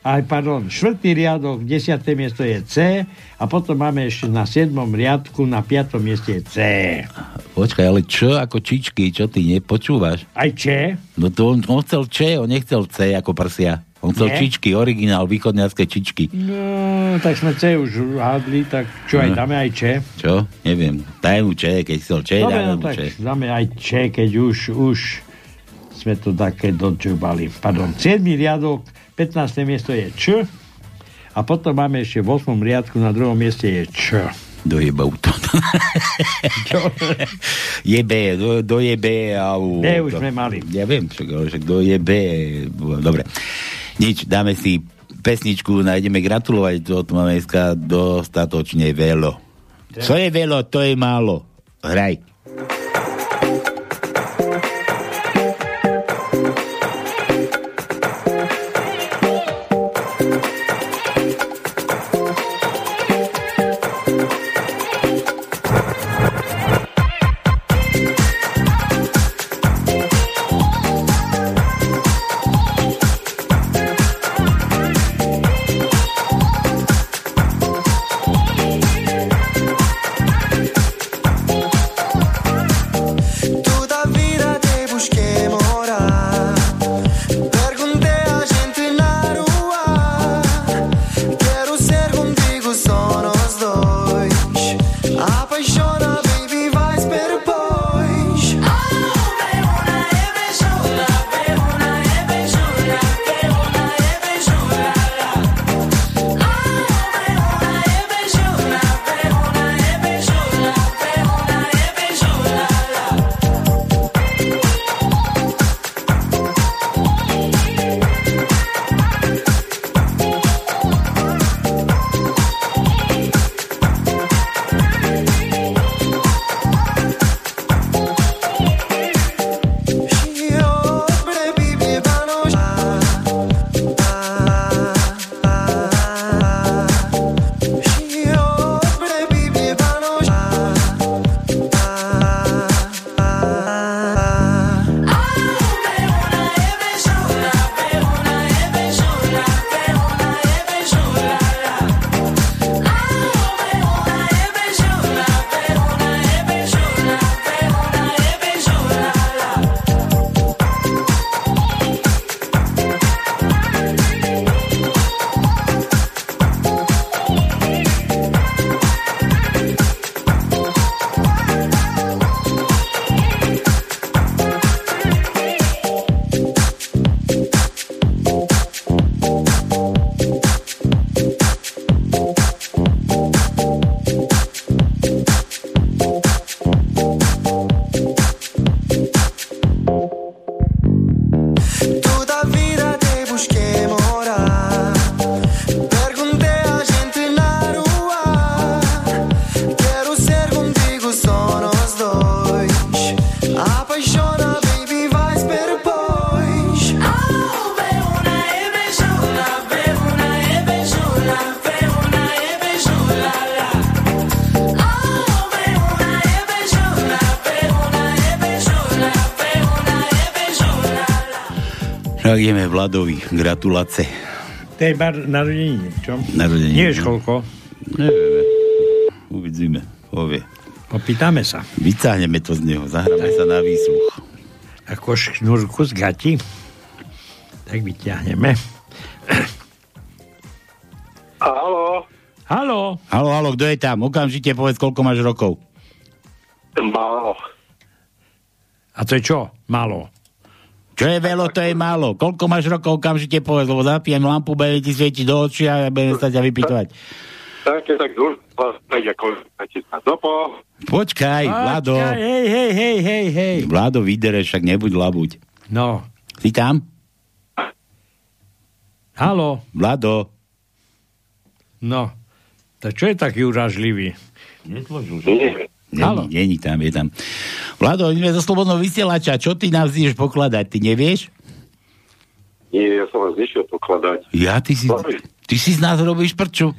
Aj, pardon, štvrtý riadok, desiaté miesto je C a potom máme ešte na siedmom riadku, na piatom mieste je C. Počkaj, ale čo ako čičky? Čo ty nepočúvaš? Aj Č? No to on, on chcel Č, on nechcel C ako prsia. On chcel Nie? čičky, originál, východňarské čičky. No, tak sme C už hádli, tak čo aj No. dáme aj Č? Čo? Neviem. Daj mu Č, keď chcel Č, Dobre, dáme no tak Č. dáme aj Č, keď už, už sme to také dočubali. Pardon, 7. riadok, 15. miesto je Č a potom máme ešte v 8. riadku na druhom mieste je Č. Dojebal to. [laughs] je B, do, do je B a u... B už sme mali. Ja viem, však, ale však do je B. Dobre. Nič, dáme si pesničku, nájdeme gratulovať, to tu máme dneska dostatočne veľo. Co je veľo, to je málo. Hraj. Tak ideme Vladovi. Gratulace. To je bar narodení, čo? Narodení. Nie vieš koľko? Nevieme. Uvidíme. Povie. Opýtame sa. Vycáhneme to z neho. Zahráme sa na výsluch. Ako šnúrku z gati. Tak vyťahneme. Halo, Halo. Halo, halo, kto je tam? Okamžite povedz, koľko máš rokov. málo. A to je čo? Málo. Čo je veľo, to je málo. Koľko máš rokov, okamžite povedz, lebo zapijem lampu, bude ti svietiť do očí a budem sa ťa vypýtovať. Také tak tak no. Počkaj, Vlado. Hej, hej, hej, hej, hej. Vlado, vydere, však nebuď labuť. No. Si tam? Halo. Vlado. No. Tak čo je taký uražlivý? Netvožil, Nie. Není, není tam, je tam. Vlado, ideme zo slobodného vysielača. Čo ty nám ideš pokladať? Ty nevieš? Nie, ja som vás nešiel pokladať. Ja, ty si, ty si z nás robíš prču.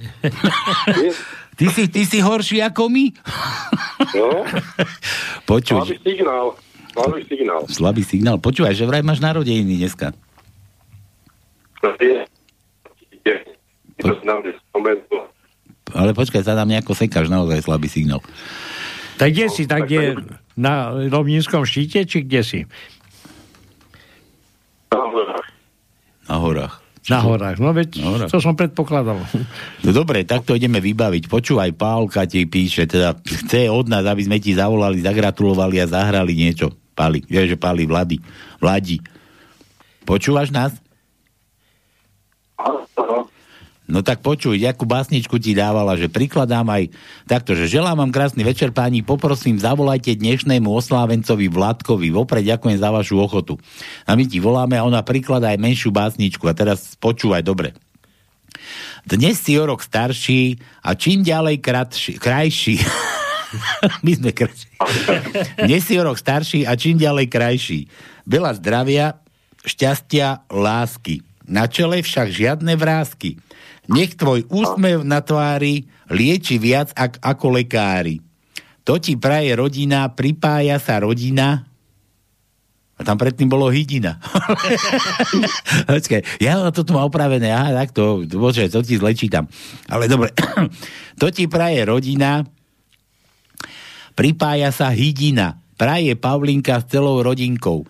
ty, si, ty si horší ako my? No, Počuj, slabý signál. Slabý signál. slabý signál. Počúvaj, že vraj máš narodeniny dneska. Je. Je. Mne spomenul. Ale počkaj, sa tam nejako sekáš, naozaj slabý signál. Tak kde si? Tak kde? Na Lovnínskom štíte, či kde si? Na horách. Na horách. No veď, Na horách. to som predpokladal. No dobre, tak to ideme vybaviť. Počúvaj, Pálka ti píše, teda chce od nás, aby sme ti zavolali, zagratulovali a zahrali niečo. Pali, vieš, že Pali, Vladi, Vladi. Počúvaš nás? No tak počuj, jakú básničku ti dávala, že prikladám aj takto, že želám vám krásny večer páni, poprosím, zavolajte dnešnému oslávencovi Vladkovi. Vopred ďakujem za vašu ochotu. A my ti voláme a ona prikladá aj menšiu básničku. A teraz počúvaj dobre. Dnes si o rok starší a čím ďalej kratší, krajší. [laughs] My sme krajší. Dnes si o rok starší a čím ďalej krajší. Veľa zdravia, šťastia, lásky. Na čele však žiadne vrázky. Nech tvoj úsmev na tvári lieči viac ak, ako lekári. To ti praje rodina, pripája sa rodina, a tam predtým bolo hydina. [laughs] Počkaj, ja to tu má opravené, aha, tak to, bože, to ti zle čítam. Ale dobre, [clears throat] to ti praje rodina, pripája sa hydina, praje Pavlinka s celou rodinkou.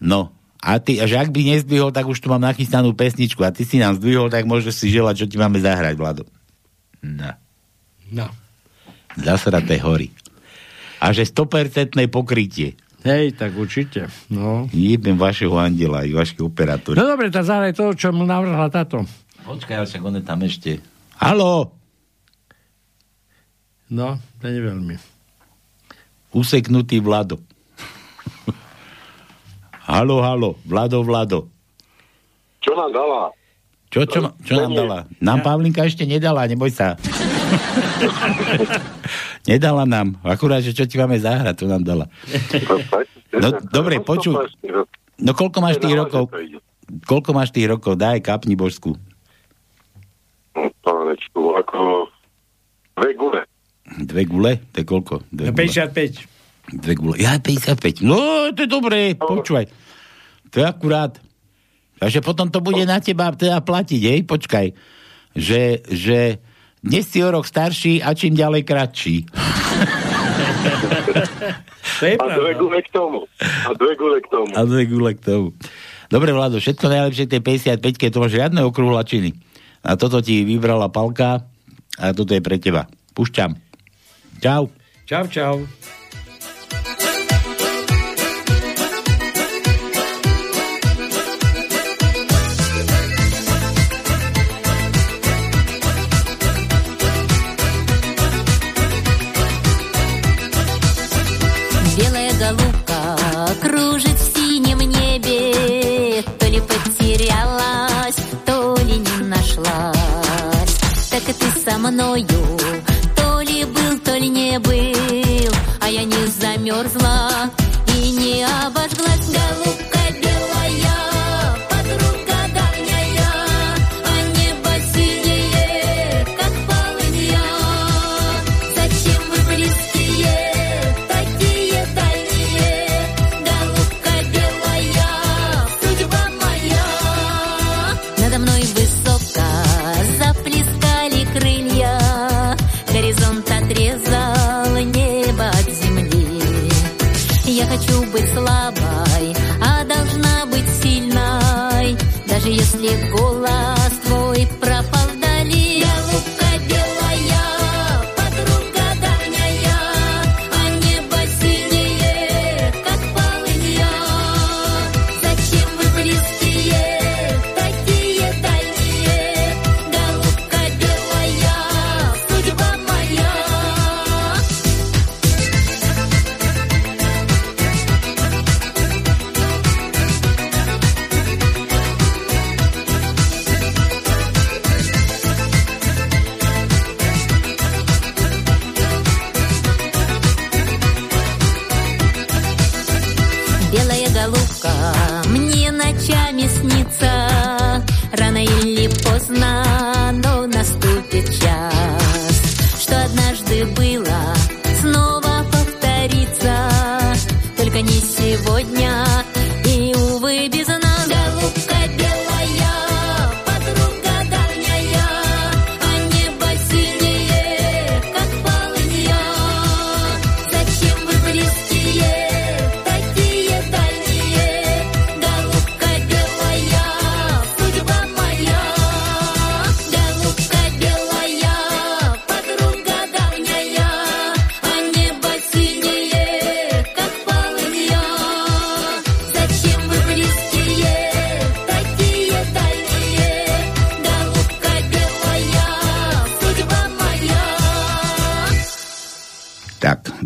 No, a ty, že ak by nezdvihol, tak už tu mám nachystanú pesničku. A ty si nám zdvihol, tak môžeš si želať, čo ti máme zahrať, Vlado. No. No. Zasraté hory. A že 100% pokrytie. Hej, tak určite. No. Jebem vašeho andela i vašich operátorov. No dobre, tak zahraj to, čo mu navrhla táto. Počkaj, ale však on je tam ešte. Haló? No, to nie veľmi. Useknutý Vlado. Halo, halo, Vlado, Vlado. Čo nám dala? Čo, čo, čo nám dala? Nám Pavlinka ešte nedala, neboj sa. nedala nám. Akurát, že čo ti máme zahrať, to nám dala. No, dobre, počuj. No koľko máš tých rokov? Koľko máš tých rokov? Daj, kapni božskú. Pánečku, ako dve gule. Dve gule? To je koľko? Dve No, gule. 55. Dve gule. Ja, 55. No, to je dobré, počúvaj. To je akurát. Takže potom to bude na teba teda platiť, hej? Počkaj. Že, že dnes si o rok starší a čím ďalej kratší. To je A dve gule k tomu. A dve gule k tomu. A dve gule k tomu. Dobre, Vlado, všetko najlepšie tej 55 to máš žiadne okrúhlačiny. A toto ti vybrala Palka a toto je pre teba. Pušťam. Čau. Čau, čau. Мною, то ли был, то ли не был, а я не замерзла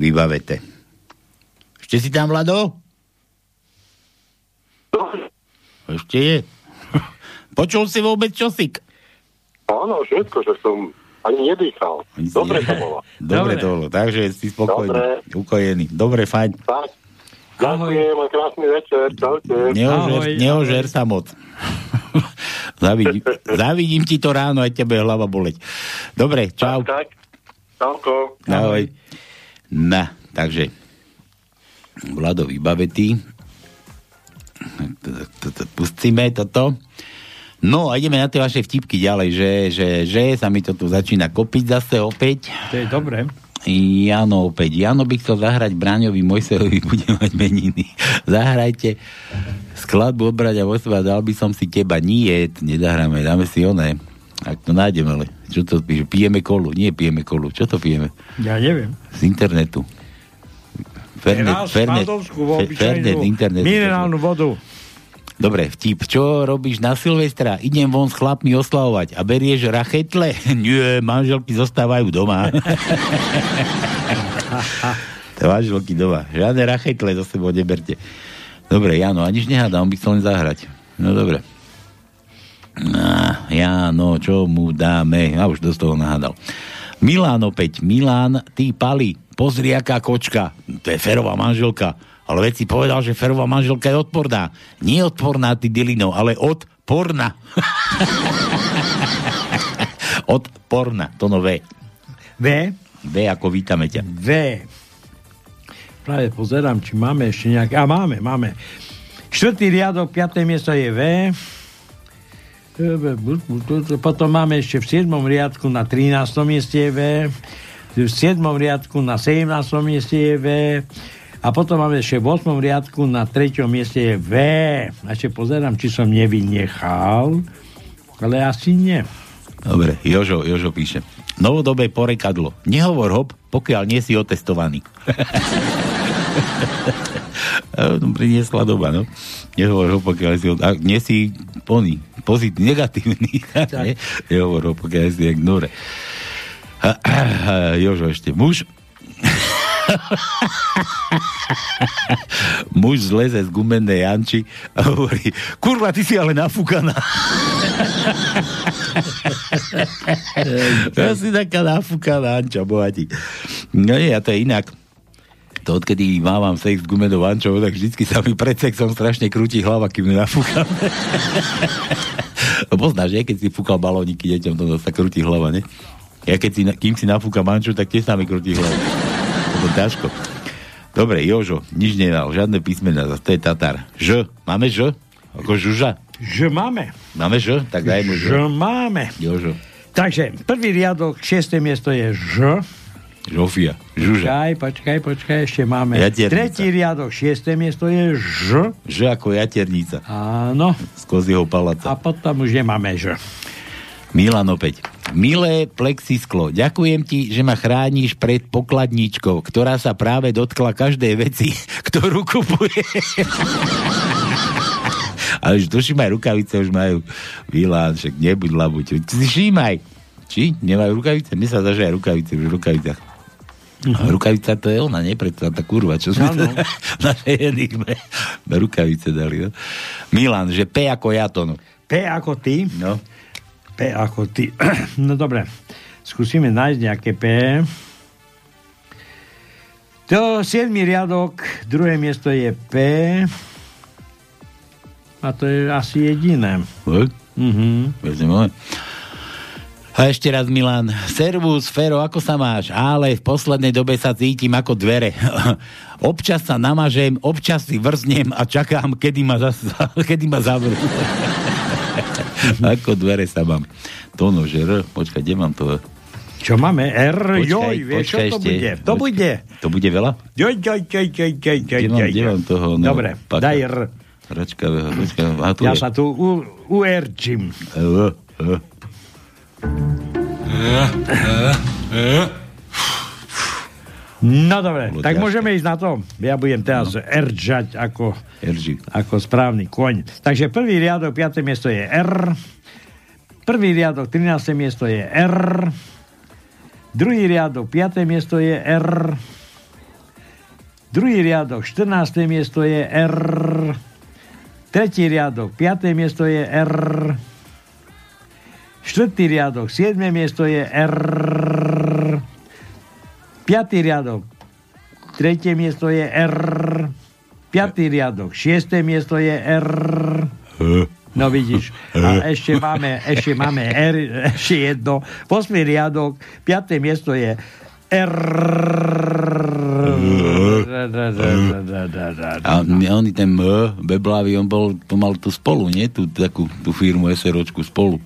vybavete. Ešte si tam, Vlado? Ešte je. Počul si vôbec čosik? Áno, všetko, že som ani nedýchal. Dobre to bolo. [laughs] Dobre to bolo, takže si spokojný, Dobre. ukojený. Dobre, fajn. Tak. Ďakujem a krásny večer. Čaute. Neožer, neožer sa moc. [laughs] zavidím, [laughs] zavidím ti to ráno, aj tebe hlava boleť. Dobre, čau. Tak, čauko. Ahoj. Na, takže Vlado vybavetý. Pustíme toto. No a ideme na tie vaše vtipky ďalej, že, že, že sa mi to tu začína kopiť zase opäť. To je dobré. Jano opäť. Jano by chcel zahrať Braňovi Mojsejovi, [laughs] bude mať meniny. Zahrajte skladbu odbrať a Mojseva, dal by som si teba. Nie, nezahráme, dáme si oné. Ak to nájdeme, ale čo to píše? Pijeme kolu. Nie pijeme kolu. Čo to pijeme? Ja neviem. Z internetu. Fernet, Fernet, Fernet, internet. minerálnu vodu. Dobre, vtip. Čo robíš na Silvestra? Idem von s chlapmi oslavovať a berieš rachetle? [laughs] Nie, manželky zostávajú doma. [laughs] manželky doma. Žiadne rachetle zo sebou neberte. Dobre, Jano, a nič nehádam, on by chcel len zahrať. No dobre. Ah, Jano, čo mu dáme? Ja už dosť toho nahádal. Milán opäť. Milán, ty pali. Pozri, aká kočka. To je Ferová manželka. Ale veď si povedal, že Ferová manželka je odporná. Nie odporná, ty Dilino, ale odporná. [laughs] odporná, to no V. V? V ako vítame ťa. V. Práve pozerám, či máme ešte nejaké... A máme, máme. Štvrtý riadok, piaté miesto je V. Potom máme ešte v 7. riadku na 13. mieste je V. V 7. riadku na 17. mieste je V. A potom máme ešte v 8. riadku na 3. mieste je V. A ešte pozerám, či som nevynechal. Ale asi nie. Dobre, Jožo, Jožo píše. Novodobé porekadlo. Nehovor hop, pokiaľ nie si otestovaný. [laughs] A to priniesla doba, no. Nehovor hop, pokiaľ si, ak nie si pony, pozit, negatívny. [laughs] Ne? Nehovor hop, pokiaľ si jak nore. A, a, a, Jožo ešte. Muž [laughs] Muž zleze z gumenej Janči a hovorí, kurva, ty si ale nafúkaná. [laughs] ja si taká nafúkaná Anča, bohatí. No nie, a to je inak. To odkedy mávam sex s gumenou Ančou, tak vždycky sa mi pred sexom strašne krúti hlava, kým ju nafúkam. no [laughs] poznáš, že? Keď si fúkal balóniky deťom, to sa krúti hlava, ne? Ja keď si, kým si nafúkam Anču, tak tiež sa mi krúti hlava. To ťažko. Dobre, Jožo, nič nedal, žiadne písmena, to je Tatar. Ž, máme Ž? Ako žuža? Ž máme. Máme Ž? Tak daj mu Ž Ž. máme. Jožo. Takže prvý riadok, šiesté miesto je Ž. Žofia. Žuža. Počkaj, počkaj, počkaj, ešte máme. Jaternica. Tretí riadok, šiesté miesto je Ž. Ž ako jaternica. Áno. Z kozieho paláca. A potom už nemáme Ž. Milan opäť. Milé plexisklo, ďakujem ti, že ma chrániš pred pokladničkou, ktorá sa práve dotkla každej veci, [laughs] ktorú kupuje. Ale už tuším aj rukavice už majú. Milan, však nebuď labuť. Všímaj. Či? Nemajú rukavice? Mne sa aj rukavice už v rukavicách. Uh-huh. Rukavica to je ona, nie? Preto tá kurva, čo sme Áno. [laughs] naše enigme na rukavice dali. No? Milan, že P ako ja to, no. P ako ty. No. P ako ty. [clears throat] No dobre. Skúsime nájsť nejaké P. To 7. riadok, druhé miesto je P. A to je asi jediné. Mhm. Vezmeme. A ešte raz, Milan. Servus, Fero, ako sa máš? Ale v poslednej dobe sa cítim ako dvere. [laughs] občas sa namažem, občas si vrznem a čakám, kedy ma, zas, [laughs] kedy ma zavrú. [laughs] ako dvere sa mám. Tono, že R. Počkaj, kde mám to? Čo máme? R, Počkaj, joj, vieš, čo to ešte. bude? To Počkaj. bude. To bude veľa? Joj, joj, joj, joj, joj, joj, Kde mám, kde mám toho? No, Dobre, paka. daj R. Račkavého, počkaj. Ja je. sa tu u, uerčím. E, e. No dobre, Bolo tak ťažké. môžeme ísť na to. Ja budem teraz no. eržať ako, Erži. ako správny koň. Takže prvý riadok, 5. miesto je R. Prvý riadok, 13. miesto je R. Druhý riadok, 5. miesto je R. Druhý riadok, 14. miesto je R. Tretí riadok, 5. miesto je R. Štvrtý riadok, 7. miesto je R. Piatý riadok, tretie miesto je R. Piatý riadok, šiesté miesto je R. No vidíš. A ešte máme, ešte máme R, ešte jedno. Posmý riadok, piaté miesto je. A on ten M, Beblavý, on bol, to mal tu spolu, nie? Tú, takú, tú firmu SROčku spolu.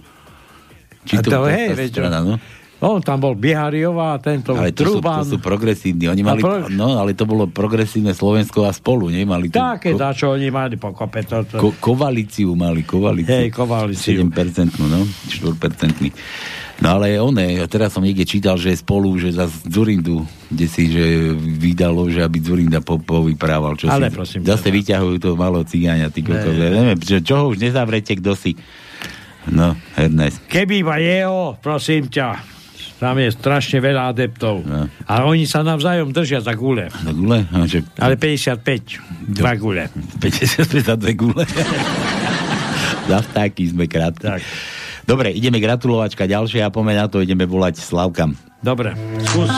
A to tá- hej, veď, strana, no? No, tam bol Bihariová a tento Ale to sú, Truban. to sú progresívni. Oni mali, pro- no, ale to bolo progresívne Slovensko a spolu, nie? Mali tú Také, ko, čo oni mali pokope. To, to. ko, kovalíciu mali, kovalíciu. Hej, koalíciu. 7%, no, 4%. No ale one, teraz som niekde čítal, že spolu, že za Zurindu, kde si, že vydalo, že aby Zurinda po, povyprával. Čo Ale si, prosím Zase vyťahujú to malo cigáňa, ty kokos. Ne. Ja Neviem, čo, čoho už nezavrete, kto si. No, Ernest. Keby iba jeho, prosím ťa, tam je strašne veľa adeptov. No. A oni sa navzájom držia za gule. Na gule? A že, Ale 55, dva gule. 50 za dve gule. [laughs] za vtáky sme krát. Tak. Dobre, ideme gratulovačka ďalšie a poďme na to ideme volať Slavkam. Dobre, skús.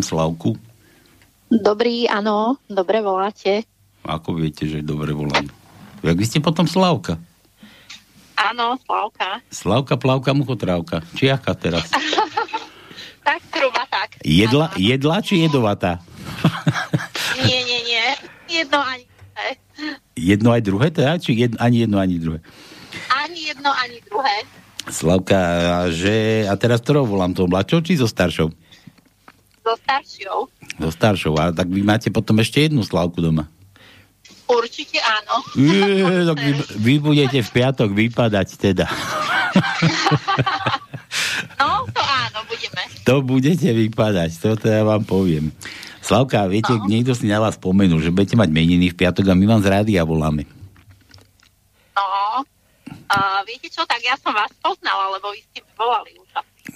Volám Slavku. Dobrý, áno, dobre voláte. Ako viete, že dobre volám? Jak vy ste potom Slavka? Áno, Slavka. Slavka, plavka, muchotrávka. Či aká teraz? [laughs] Tak zhruba tak. Jedla, jedla či jedovatá? [laughs] Nie, nie, nie. Jedno ani druhé. Jedno aj druhé teda? Či jed, ani jedno, ani druhé? Ani jedno, ani druhé. Slavka, a že... A teraz ktorou volám? Tou mladšou či so staršou? Staršou. So staršou. A tak vy máte potom ešte jednu Slavku doma. Určite áno. Je, tak vy, vy budete v piatok vypadať teda. No, to áno, budeme. To budete vypadať, to teda vám poviem. Slavka, viete, no. niekto si na vás spomenul, že budete mať meniny v piatok a my vám z rádia voláme. No. A viete čo, tak ja som vás poznala, lebo vy ste volali už.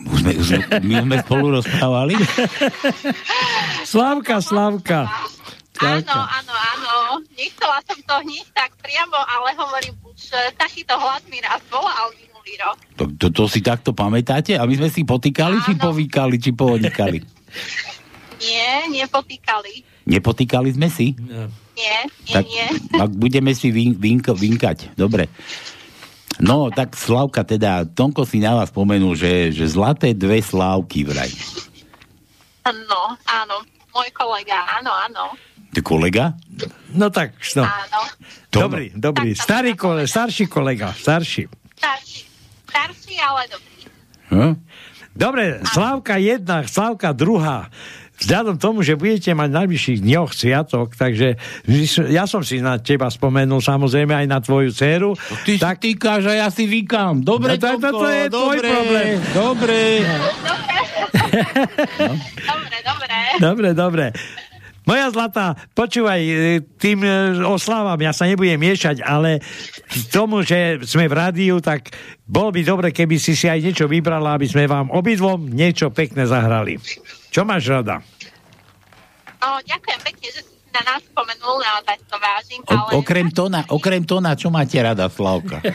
Už sme, už, my sme spolu rozprávali. Slavka, Slavka. Áno, áno, áno. Nechcela som to hneď tak priamo, ale hovorím, už e, takýto hlas mi raz volal minulý rok. To, to, to si takto pamätáte? A my sme si potýkali, či povykali, či ponikali? Nie, nepotýkali. Nepotýkali sme si? Nie, nie, Tak, nie. tak budeme si vin, vinko, vinkať. Dobre. No, tak Slavka, teda, Tonko si na vás spomenul, že, že zlaté dve Slávky vraj. No, áno, môj kolega, áno, áno. Ty kolega? No tak, no. Áno, Dobrý, dobrý. Starý kolega, starší kolega, starší. starší, starší, ale dobrý. Hm? Dobre, Slavka jedna, Slavka druhá. Vzhľadom tomu, že budete mať v najbližších dňoch sviatok, takže ja som si na teba spomenul, samozrejme aj na tvoju dceru. Ty tak... si týkáš a ja si vykám. Dobre, no, tak, Tomko, to je tvoj dobre, problém. Dobre. Dobre, dobre. [laughs] Dobre, dobre. Moja zlatá, počúvaj, e, tým e, oslávam, ja sa nebudem miešať, ale k tomu, že sme v rádiu, tak bolo by dobre, keby si si aj niečo vybrala, aby sme vám obidvom niečo pekné zahrali. Čo máš rada? No, ďakujem pekne, že si na nás spomenul, naozaj to vážim, O, ale okrem tóna, okrem tóna, čo máte rada, Slavka? [laughs]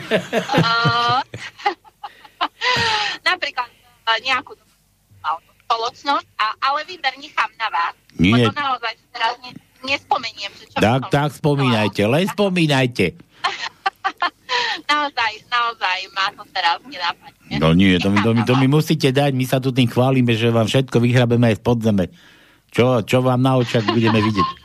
[laughs] napríklad uh, nejakú spoločnosť, a, ale výber nechám na vás. Nie. Lebo naozaj teraz ne, nespomeniem, že čo Tak, tak, spomínajte, len spomínajte. [laughs] naozaj, naozaj má to teraz nenápadne. No nie, to, mi- to, mi- to mi musíte dať, my sa tu tým chválime, že vám všetko vyhrabeme aj z podzeme. Čo, čo vám na očiach budeme vidieť? [laughs]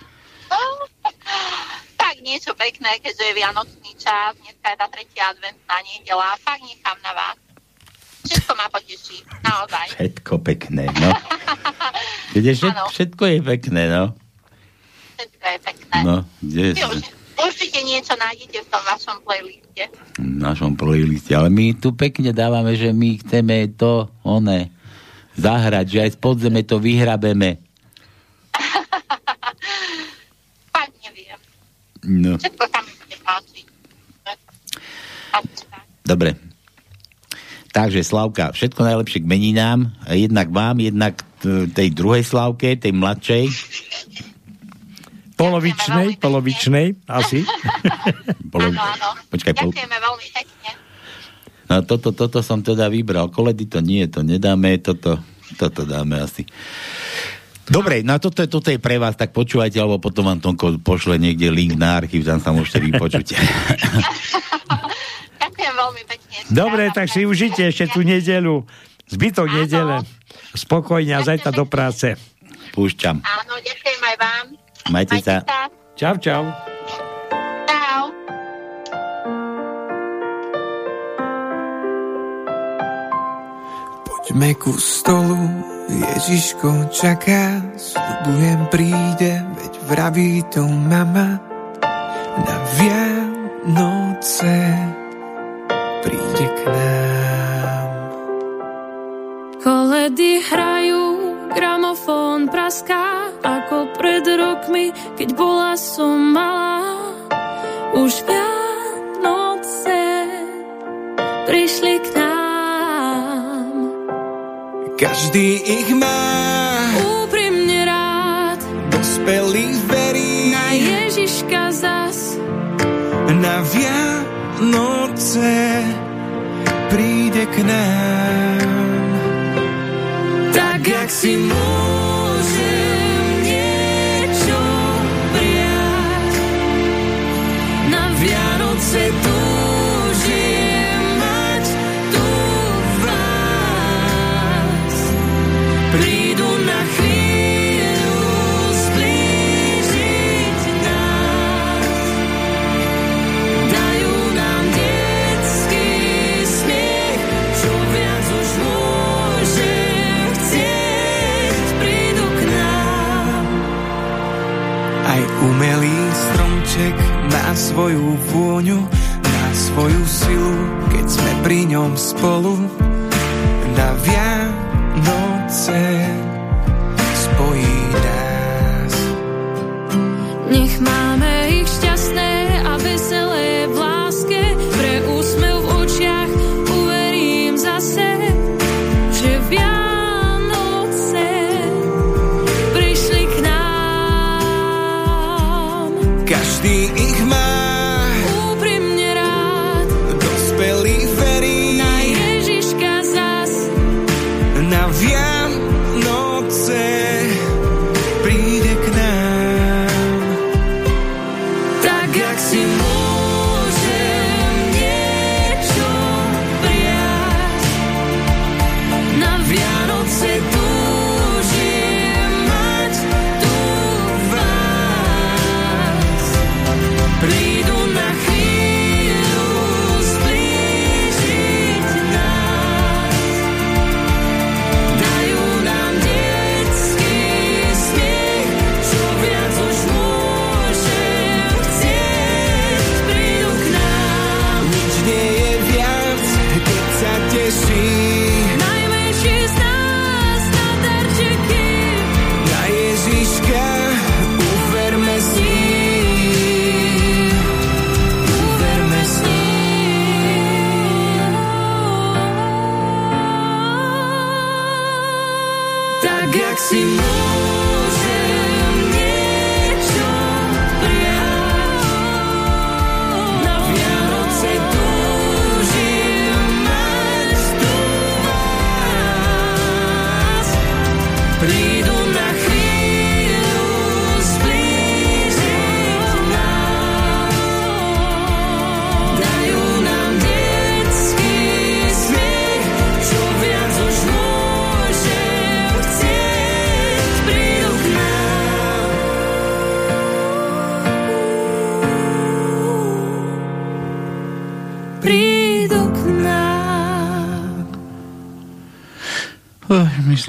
Tak niečo pekné, keďže je Vianočný čas, dneska je tá tretia adventná nedela, fakt nechám na vás. Všetko ma poteší, naozaj. Všetko pekné, no. [laughs] Všet, všetko je pekné, no. Všetko je pekné. No, kde Vy určite, niečo nájdete v tom vašom playliste. v našom playliste. Ale my tu pekne dávame, že my chceme to, one, zahrať, že aj z podzeme to vyhrabeme. [laughs] Fakt neviem. No. Všetko sa mi bude páčiť. Dobre. Takže Slavka, všetko najlepšie k meninám. Jednak vám, jednak t- tej druhej Slavke, tej mladšej. [laughs] Polovičnej, polovičnej, asi. Polo... [laughs] Áno, áno. Počkaj, pol... Ďakujeme veľmi pekne. No toto, toto som teda vybral. Koledy to nie, to nedáme, toto, toto dáme asi. Dobre, no toto je, toto je pre vás, tak počúvajte, alebo potom vám Tonko pošle niekde link na archív, tam sa môžete vypočuť. [laughs] Ďakujem veľmi pekne. Dobre, tak si užite ešte tú nedelu. Zbytok nedele. Spokojne a zajtra do práce. Púšťam. Áno, ďakujem aj vám. Majte sa. Čau, čau. Čau. Poďme ku stolu, Ježiško čaká, sľubujem príde, veď vraví to mama. Na Vianoce príde k nám. Koledy hrajú, gramofón praská, ako pred rokmi, keď bola som malá. Už Vianoce prišli k nám. Každý ich má, Úprimne rád, dospelý verí, na Ježiška zas. na Vianoce príde k nám. Stromček má svoju vôňu, má svoju silu, keď sme pri ňom spolu. Na Vianoce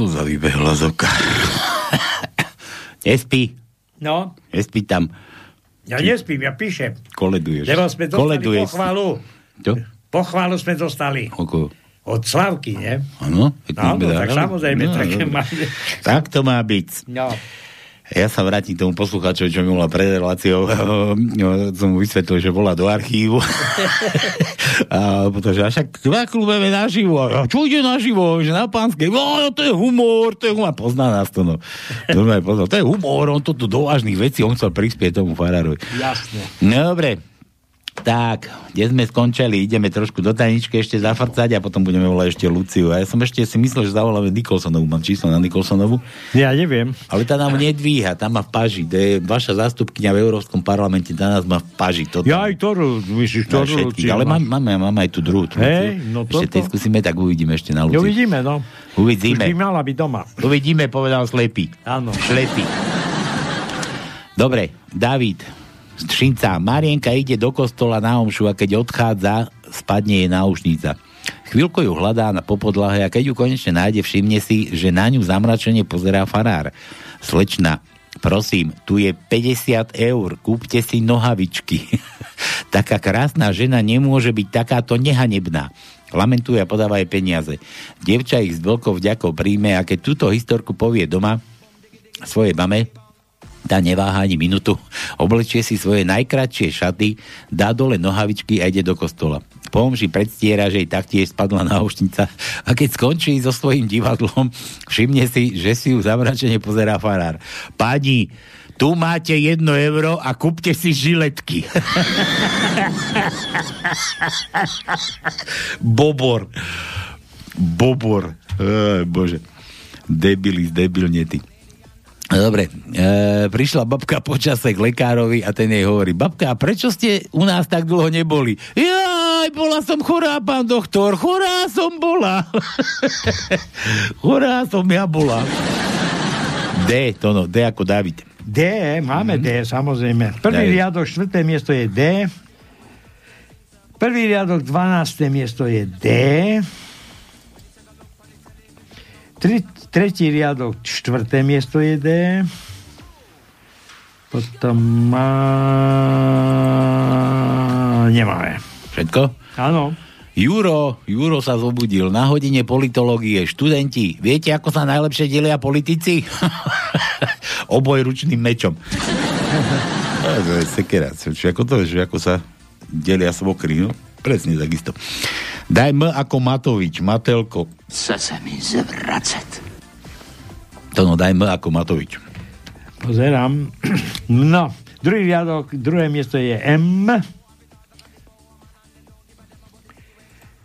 Slúza vybehla z oka. Nespí, No, nespí tam. ja nespím, ja píšem. Koleduješ. Lebo sme dostali Koleduješ. pochvalu. Čo? Pochvalu sme dostali. Oko. Od Slavky, nie? Áno? No, no, tak samozrejme, No, také dobre. máme. Tak to má byť. No. Ja sa vrátim k tomu posluchačovi, čo mi bola pred reláciou. [laughs] som mu vysvetlil, že bola do archívu. [laughs] a potom, že a však dva klubeme naživo. A čo ide naživo? Že na pánskej. No, to je humor, to je humor. Pozná nás to, no. Pozná, to je humor, on to tu do vážnych vecí, on chcel prispieť tomu farárovi. Jasne. No dobre. Tak, kde sme skončili, ideme trošku do tajničky ešte zafrcať a potom budeme volať ešte Luciu. A ja som ešte si myslel, že zavoláme Nikolsonovu. Mám číslo na Nikolsonovu. Ja neviem. Ale tá nám nedvíha, tam má v paži. To je vaša zástupkynia v Európskom parlamente, tá nás má v paži. Toto. Ja aj ktorú, myslíš, všetkých. Ale mám, máme, máme aj tú druhú. tú Luciu. no ešte toto. skúsime, tak uvidíme ešte na Luciu. vidíme, no. Uvidíme. Už by mala byť doma. Uvidíme, povedal slepý. Áno. Šlepý. Dobre, David, Šinca, Marienka ide do kostola na omšu a keď odchádza, spadne jej náušnica. Chvíľko ju hľadá na popodlahe a keď ju konečne nájde, všimne si, že na ňu zamračene pozerá farár. Slečna, prosím, tu je 50 eur, kúpte si nohavičky. [laughs] Taká krásna žena nemôže byť takáto nehanebná. Lamentuje a podáva jej peniaze. Dievča ich s veľkou vďakou príjme a keď túto historku povie doma svojej mame, tá neváha ani minutu, oblečie si svoje najkratšie šaty, dá dole nohavičky a ide do kostola. Po omši predstiera, že jej taktiež spadla náušnica a keď skončí so svojím divadlom, všimne si, že si ju zamračene pozerá farár. Páni, tu máte jedno euro a kúpte si žiletky. [laughs] Bobor. Bobor. Ej, bože. Debili, debilnety. Dobre, e, prišla babka počase k lekárovi a ten jej hovorí, babka, a prečo ste u nás tak dlho neboli? Jaj, bola som chorá, pán doktor, chorá som bola. [laughs] chorá som ja bola. D, to no, D ako David. D, máme D, samozrejme. Prvý David. riadok, štvrté miesto je D. Prvý riadok, 12. miesto je D. Tri, tretí riadok, štvrté miesto je D. Potom má... Nemáme. Všetko? Áno. Juro, Juro sa zobudil na hodine politológie. Študenti, viete, ako sa najlepšie delia politici? [laughs] Obojručným mečom. [laughs] To je sekera. Ako to, že ako sa delia svokry, no? Presne takisto. Daj M ako Matovič, Matelko. Chce se mi zvracet. To no, daj M ako Matovič. Pozerám. [clears throat] No, druhý riadok, druhé miesto je M.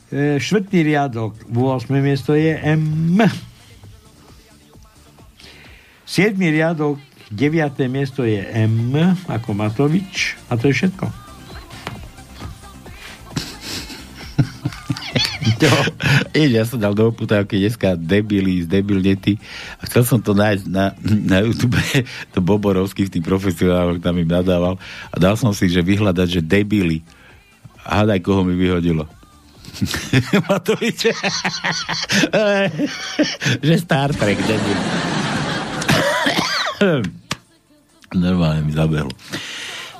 E, Štvrtý riadok, 8. miesto je M. Siedmý riadok, 9. miesto je M, ako Matovič. A to je všetko. [laughs] Jež, ja som dal do oputávky dneska debili, zdebilnety. A chcel som to nájsť na, na YouTube, [laughs] to Boborovský v tých profesionáloch tam im nadával. A dal som si, že vyhľadať, že debili. A hádaj, koho mi vyhodilo. [laughs] Matovič. že Star Trek, debil. [coughs] Normálne mi zabehlo.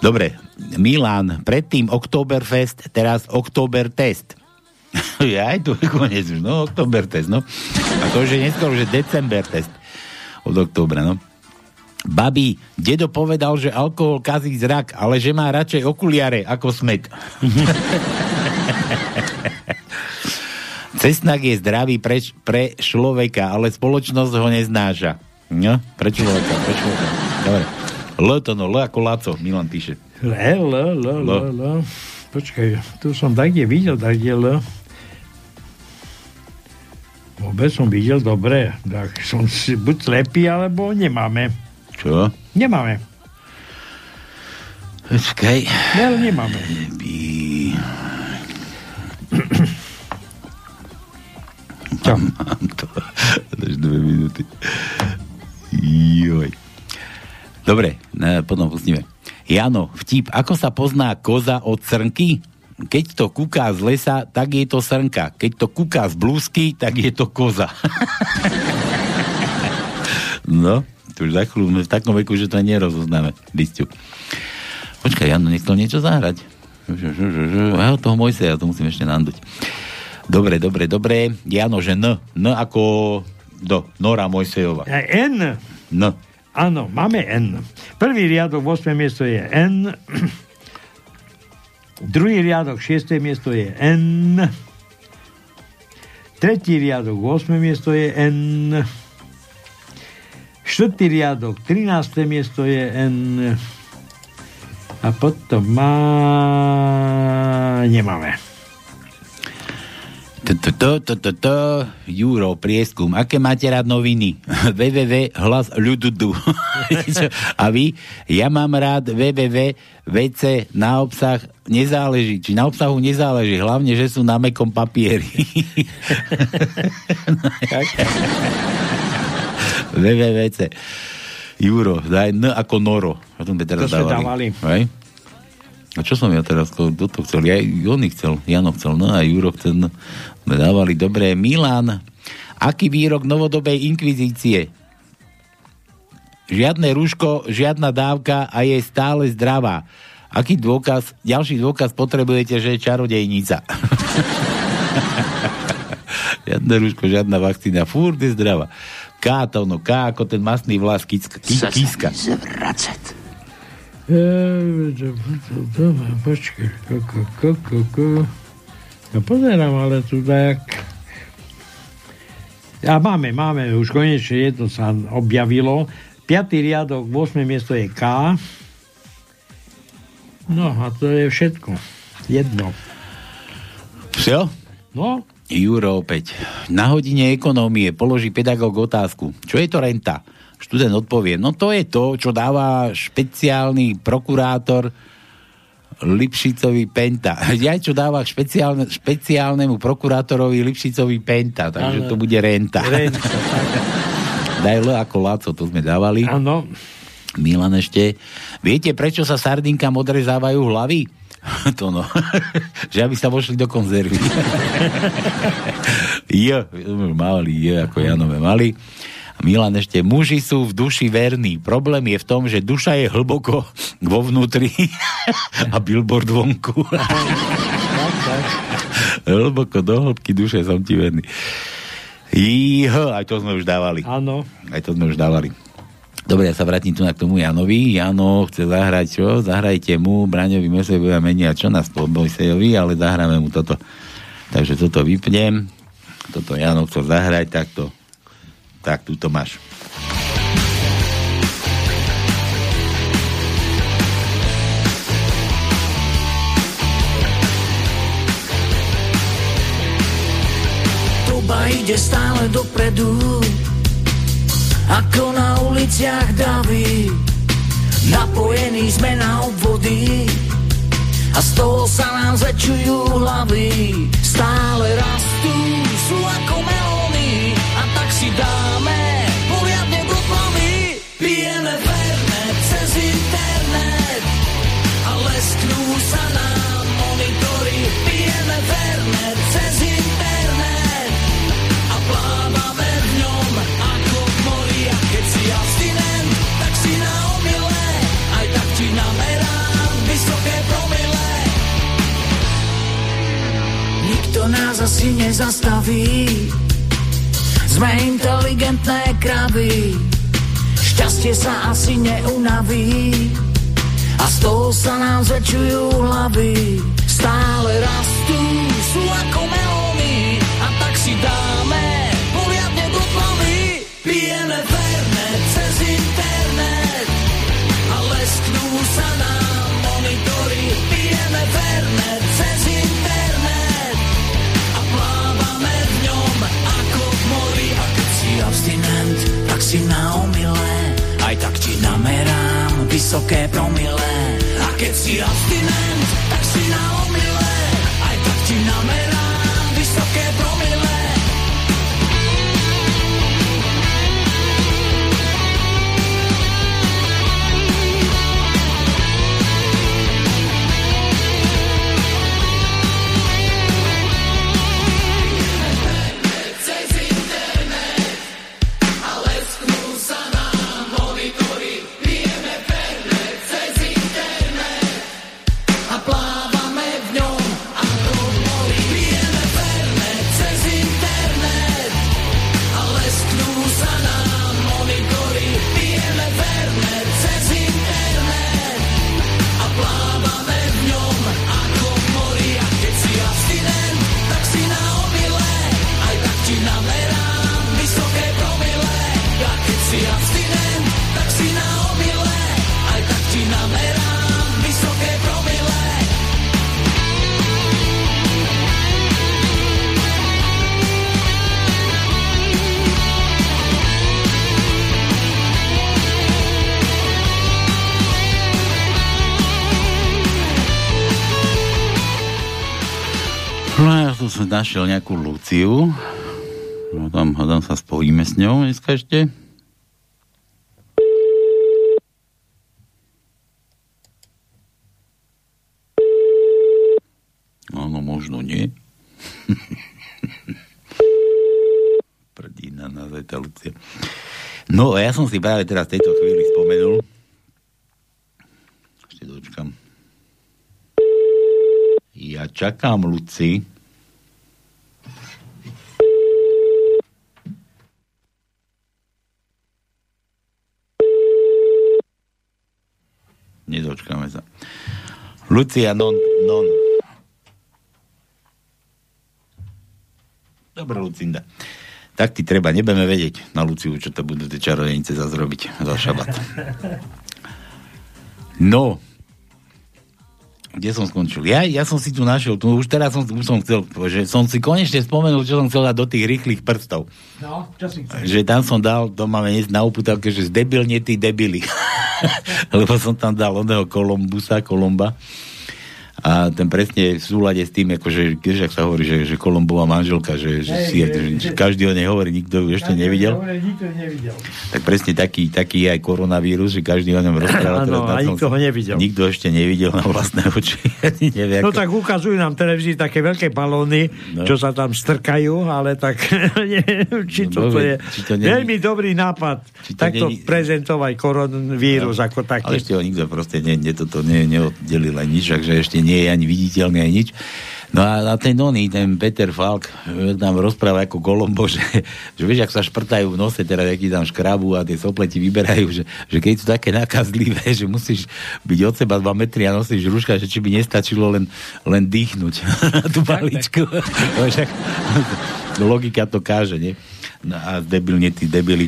Dobre, Milan, predtým Oktoberfest, teraz Oktobertest. [laughs] ja aj tu koniec už, no, Oktobertest, no. A to už je neskôr, že Decembertest od oktobra, no. Babi, dedo povedal, že alkohol kazí zrak, ale že má radšej okuliare ako smet. [laughs] Cesnak je zdravý pre, pre človeka, ale spoločnosť ho neznáša. No, pre človeka, pre človeka. Dobre. L to no, L ako Laco, Milan píše. L, L, L, L, L. Počkaj, tu som tak kde videl, tak kde L. Vôbec som videl, dobre. Tak som si buď slepý, alebo nemáme. Čo? Nemáme. Počkaj. L nemáme. By... Čo? Mám to. Dáš dve minúty. Joj. Dobre, ne, potom pustíme. Jano, vtip, ako sa pozná koza od srnky? Keď to kúká z lesa, tak je to srnka. Keď to kúká z blúzky, tak je to koza. [laughs] no, to už za chvíľu sme v takom veku, že to nerozoznáme. Listiu. Počkaj, Jano, nechcel niečo zahrať? Ja toho Mojseja, to musím ešte nanduť. Dobre, dobre, dobre. Jano, že N. N ako do Nora Mojsejova. A N. N. Áno, máme N. Prvý riadok, 8. miesto je N. Druhý riadok, 6. miesto je N. Tretí riadok, 8. miesto je N. Štvrtý riadok, 13. miesto je N. A potom má... Nemáme. Juro, prieskum. Aké máte rád noviny? [laughs] www hlas ľududu. [laughs] A vy? Ja mám rád www VC na obsah nezáleží. Či na obsahu nezáleží. Hlavne, že sú na mekom papieri. [laughs] www.vc Juro, daj N ako Noro. O tom by teraz To sme dávali. dávali. Hej? A čo som ja teraz, kto to chcel? Ja, Jony chcel, Jano chcel, no a Juro sme dávali. Dobre, Milan, aký výrok novodobej inkvizície? Žiadne rúško, žiadna dávka a je stále zdravá. Aký dôkaz, ďalší dôkaz potrebujete, že je čarodejnica. [laughs] Žiadne rúško, žiadna vakcína, furt je zdravá. K to, no K ako ten masný vlas, kíska. Kí, kíska. Počkaj, ko, ko, ko, ko. Ja pozerám, ale tu dajak... A máme, máme, už konečne jedno sa objavilo. Piatý riadok, 8. miesto je K. No a to je všetko. Jedno. Čo? No, Juro opäť. Na hodine ekonómie položí pedagóg otázku. Čo je to renta? Študent odpovie, no to je to, čo dáva špeciálny prokurátor Lipšicovi Penta. [laughs] Ja čo dáva špeciálne, špeciálnemu prokurátorovi Lipšicovi Penta, takže Áno. to bude renta. Renta, [laughs] Daj L ako Laco, to sme dávali. Áno. Milan ešte. Viete, prečo sa sardinkám odrezávajú hlavy? [laughs] to no. že aby sa vošli do konzervy. J, mali J ako Janové mali. Milan ešte, muži sú v duši verní. Problém je v tom, že duša je hlboko vo vnútri [laughs] a billboard vonku. [laughs] hlboko do hĺbky duše som ti verný. Jího, aj to sme už dávali. Áno. Aj to sme už dávali. Dobre, ja sa vrátim tu na k tomu Janovi. Jano chce zahrať čo? Zahrajte mu, Braňovi Mesovi budeme meniať čo na Spolbojsejovi, ale zahráme mu toto. Takže toto vypnem. Toto Jano chcel zahrať, tak to tak tu to máš. Doba ide stále dopredu. Ako na uliciach davy Napojení sme na obvody. A z toho sa nám zväčšujú hlavy Stále rastú, sú ako tak si dáme poriadne tmavy Pijeme fernet cez internet A lesknú sa nám monitory. Pijeme fernet cez internet A plávame v ňom ako v mori. A keď si abstinent, tak si na omyle. Aj tak ti namerám vysoké promile. Nikto nás asi nezastaví Sme inteligentné kravy. Šťastie sa asi neunaví. A z toho sa nám zväčšujú hlavy. Stále rastú, sú ako melóny. A tak si dáme namerám vysoké promile. A keď si abstinent, tak si na som našiel nejakú Luciu. No tam, tam sa spojíme s ňou dneska ešte. Áno, možno nie. [laughs] Prdína na tá Lucia. No, a ja som si práve teraz v tejto chvíli spomenul. Ešte dočkam. Ja čakám Luci. Nedočkáme sa. Lucia non, non. Dobre, Lucinda. Tak ti treba, nebudeme vedieť na Luciu, čo to budú tie čarodejnice zase za šabat. No, kde som skončil? Ja, ja som si tu našiel, tu už teraz som, už som chcel, že som si konečne spomenul, čo som chcel dať do tých rýchlych prstov. No, čo si chceš? Že tam som dal, to máme na uputavke, že zdebilne tí debili. [laughs] Lebo som tam dal oného Kolumbusa, Kolumba. A ten presne v súlade s tým, akože, keď ak sa hovorí, že, že Kolumbová manželka, že, že, Hej, si, že, že každý o nej hovorí, nikto ju ešte nevidel. Dobre, nikto nevidel. Tak presne taký, taký je aj koronavírus, že každý o ňom rozpráva. Áno, a nikto ho nevidel. Nikto ešte nevidel na vlastné oči. [laughs] Nevie, No ako- tak ukazujú nám televízii také veľké balóny, No. čo sa tam strkajú, ale tak [laughs] neviem, či No, toto dobre, je či to nie- veľmi dobrý nápad. či to Takto nie- prezentovať koronavírus ako Ale taký. ešte ho nikto proste ne, ne, toto ne, neoddelil ani nič, takže ešte nie je ani viditeľný ani nič. No a, a ten oný, ten Peter Falk e, nám rozpráva ako Kolombo, [laughs] že, že vieš, ak sa šprtajú v nose, teda aký tam škrabu a tie sopleti vyberajú, že, že keď sú také nakazlivé, [laughs] že musíš byť od seba 2 metry a nosíš rúška, že či by nestačilo len, len dýchnuť na [laughs] tú paličku. No, však, Logika to káže, nie? No a debilne tí debili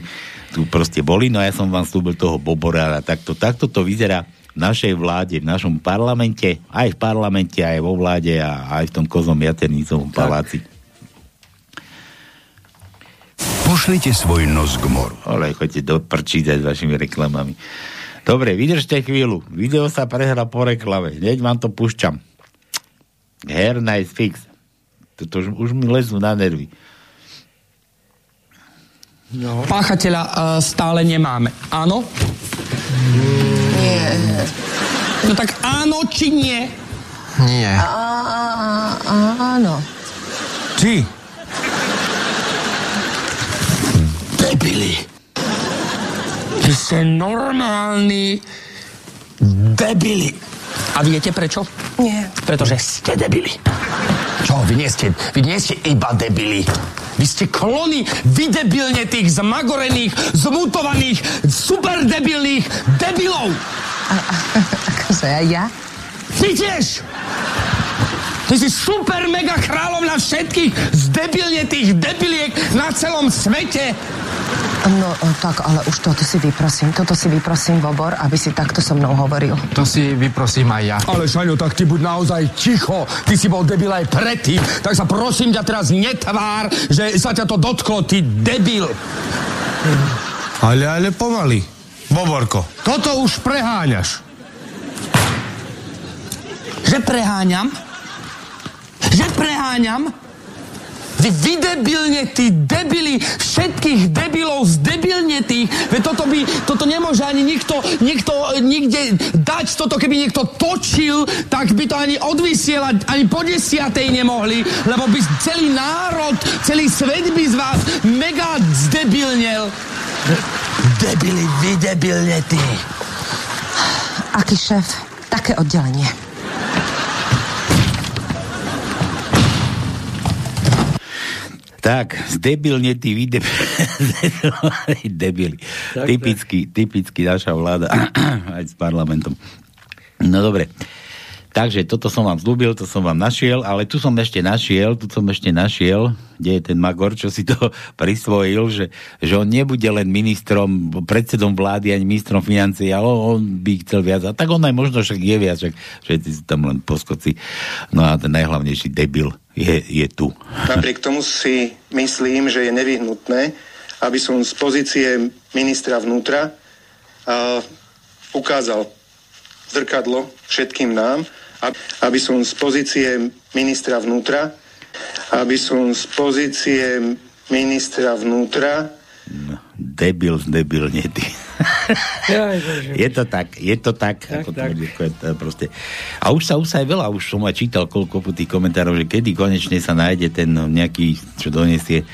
tu proste boli, no a ja som vám slúbil toho Bobora a takto, takto to vyzerá v našej vláde, v našom parlamente, aj v parlamente, aj vo vláde a aj v tom kozom jaternicovom paláci. Pošlite svoj nos k moru. Ale choďte do prčíť aj s vašimi reklamami. Dobre, vydržte chvíľu. Video sa prehra po reklame. Hneď vám to púšťam. Hair nice fix. Toto už, už mi lezú na nervy. No. Páchateľa uh, stále nemáme. Áno? Nie. No tak áno či nie? Nie. Áno. Ty. Debili. Vy ste normálni debili. A viete prečo? Nie. Pretože ste debili. Čo, vy nie ste, vy nie ste iba debili. Vy ste klony vydebilne tých zmagorených, zmutovaných, superdebilných debilov. Akože aj ja? Ty tiež! Ty si super mega kráľovna všetkých zdebilnetých debiliek na celom svete. No tak, ale už toto si vyprosím. Toto si vyprosím, Bobor, aby si takto so mnou hovoril. To si vyprosím aj ja. Ale Šaňo, tak ty buď naozaj ticho. Ty si bol debil aj predtým. Tak sa prosím ťa teraz netvár, že sa ťa to dotklo, ty debil. Ale, ale pomaly. Boborko. Toto už preháňaš. Že preháňam? Že preháňam? Vy vydebilne, tí debili, všetkých debilov zdebilnetých, veď toto by, toto nemôže ani nikto, nikto nikde dať, toto keby niekto točil, tak by to ani odvysielať, ani po desiatej nemohli, lebo by celý národ, celý svet by z vás mega zdebilnel. Debili, vydebilnetí. Aký šéf? Také oddelenie. Tak, zdebilne tí vy [laughs] debili. Tak, typicky, typicky naša vláda [clears throat] aj s parlamentom. No dobre. Takže toto som vám zľúbil, to som vám našiel, ale tu som ešte našiel, tu som ešte našiel, kde je ten Magor, čo si to [laughs] prisvojil, že, že on nebude len ministrom, predsedom vlády, ani ministrom financií, ale on by chcel viac. A tak on aj možno však je viac, však všetci sú tam len poskoci. No a ten najhlavnejší debil je, je tu. Napriek tomu si myslím, že je nevyhnutné, aby som z pozície ministra vnútra a, ukázal zrkadlo všetkým nám, ab- aby som z pozície ministra vnútra aby som z pozície ministra vnútra Debil, debil, nie ty. Je to tak, je to tak. tak, ako tak. ako je to proste. A už sa, už sa aj veľa, už som aj čítal koľko tých komentárov, že kedy konečne sa nájde ten no, nejaký, čo donesie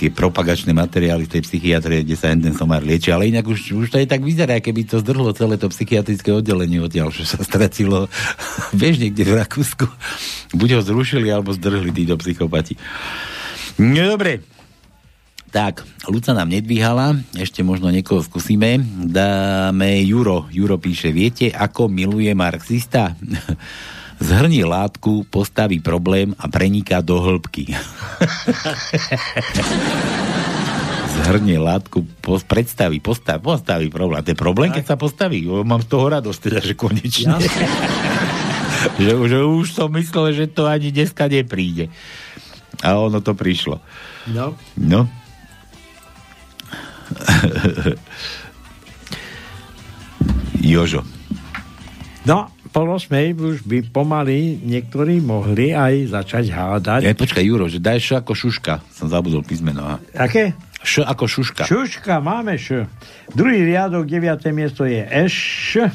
tie propagačné materiály z tej psychiatrie, kde sa jeden somár lieči, ale inak už, už to aj tak vyzerá, keby to zdrhlo celé to psychiatrické oddelenie odtiaľ, že sa stratilo, [laughs] vieš, niekde v Rakúsku. Buď ho zrušili, alebo zdrhli títo psychopati. No dobre, tak, Luca nám nedvíhala, ešte možno niekoho skúsime. Dáme Juro. Juro píše, viete, ako miluje marxista? [laughs] Zhrni látku, postaví problém a preniká do hĺbky. [laughs] Zhrnie látku, pos- predstaví, postaví, postaví problém. A to je problém, keď sa postaví. Mám z toho radosť, teda, že konečne. [laughs] že, že už som myslel, že to ani dneska nepríde. A ono to prišlo. No. No. [laughs] Jožo. No, pol osmej už by pomaly niektorí mohli aj začať hádať. Ja, počkaj, Juro, že daj š ako šuška. Som zabudol písmeno. Aké? Š ako šuška. Šuška, máme š. Druhý riadok, deviaté miesto je eš. E.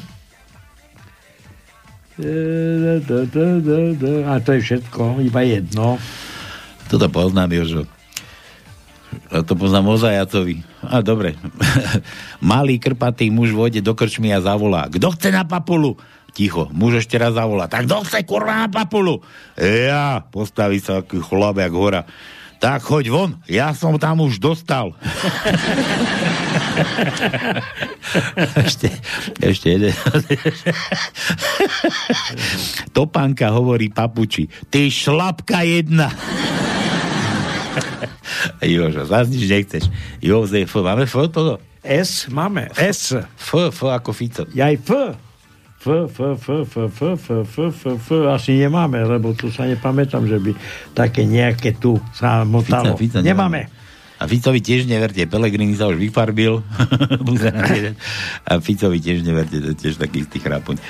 A to je všetko, iba jedno. Toto poznám, Jožo. A to poznám o zajacovi. A dobre. [laughs] Malý krpatý muž vôjde do krčmy a zavolá. Kto chce na papulu? Ticho. Muž ešte raz zavolá. Tak kto chce kurva na papulu? Ja. Postaví sa aký chlap, jak hora. Tak choď von, ja som tam už dostal. [laughs] ešte, ešte jeden. [laughs] Topánka hovorí papuči. Ty šlapka jedna. Jožo, zás nič nechceš. Jozef, máme F toto? S máme, S. F, F ako Fico. Jaj F. F, F, F, F, F, F, F, F, F, asi nemáme, lebo tu sa nepamätám, že by také nejaké tu sa motalo. Fica, Fica nemáme. A Ficovi tiež neverte, Pelegrini sa už vyfarbil. a Ficovi tiež neverte, to je tiež taký istý chrápoň.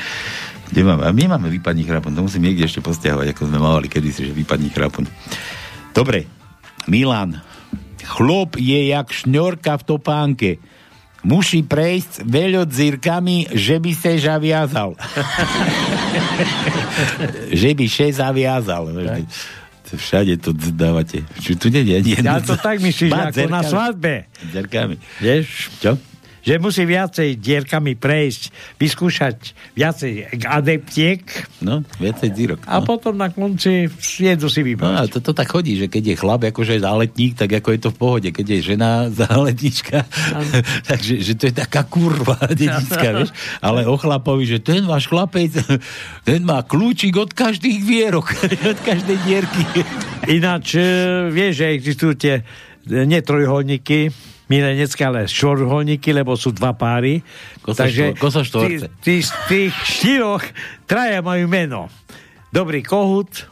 Kde máme? A my máme výpadní chrápoň, to musím niekde ešte postiahovať, ako sme mávali kedysi, že výpadní chrápoň. Dobre, Milan. Chlop je jak šňorka v topánke. Musí prejsť veľo dzirkami, že by sa zaviazal. [laughs] že by še zaviazal. Všade to dávate. Či tu nie je Ja to tak myslíš, ako na svadbe. Dzerkami. Vieš? Čo? Že musí viacej dierkami prejsť, vyskúšať viacej adeptiek No, viacej dzírok. a potom na konci jednu si No vybrať. a to, to tak chodí, že keď je chlap akože záletník, tak ako je to v pohode. Keď je žena [laughs] záletnička, [laughs] takže že to je taká kurva [laughs] dedická, vieš. Ale o chlapovi, že ten váš chlapec, ten má kľúčik od každých vierok, od každej dierky. Ináč, e, vieš, že existujú tie e, nie trojholníky, milenecké, ale štvorholníky, lebo sú dva páry. Štvor- koso štvorce. tí, tí, z tých štyroch traja majú meno. Dobrý kohut,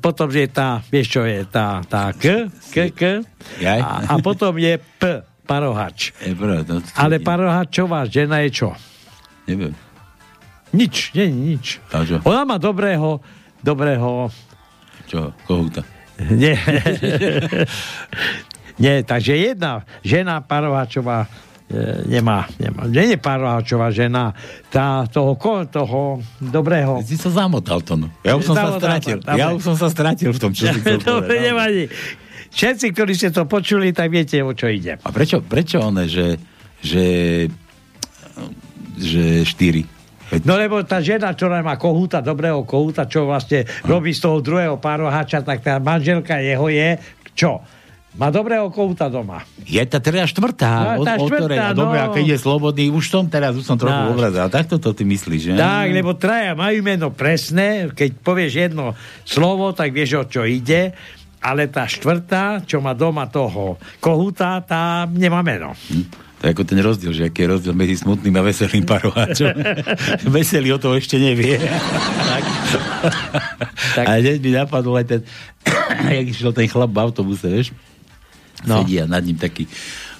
potom je tá, vieš čo je, tá, tá K, K, K, a, a potom je P, parohač. Ale parohačová žena je čo? Neviem. Nič, nie, nič. Ona má dobrého, dobrého Čo? Kohúta. Nie. [laughs] Nie, takže jedna žena Parohačová e, nemá, nemá. Nie je Parohačová žena, tá toho, ko- toho dobrého. Si sa zamotal to, no. Ja už som sa Zamotal, stratil. dobre. Ja už som sa stratil v tom, čo si chcel [laughs] Dobre, nevadí. Všetci, ktorí ste to počuli, tak viete, o čo ide. A prečo, prečo one, že, že, že štyri? No lebo tá žena, ktorá má kohúta, dobrého kohúta, čo vlastne robí z toho druhého párohača, tak tá manželka jeho je čo? Má dobrého kohúta doma. Je tá teda štvrtá. No, od, tá od ktorej, štvrtá, dobre, no. a keď je slobodný, už som teraz, už som trochu No. obrazil. A takto to ty myslíš, že? Tak, lebo traja majú meno presné, keď povieš jedno slovo, tak vieš, o čo ide, ale tá štvrtá, čo má doma toho kohúta, tá nemá meno. To je ako ten rozdiel, že aký je rozdiel medzi smutným a veselým paroháčom. [laughs] Veselý o toho ešte nevie. tak. [laughs] A hneď mi napadol aj ten, [coughs] jak išiel ten chlap v autobuse, vieš? No. Sedí a nad ním taký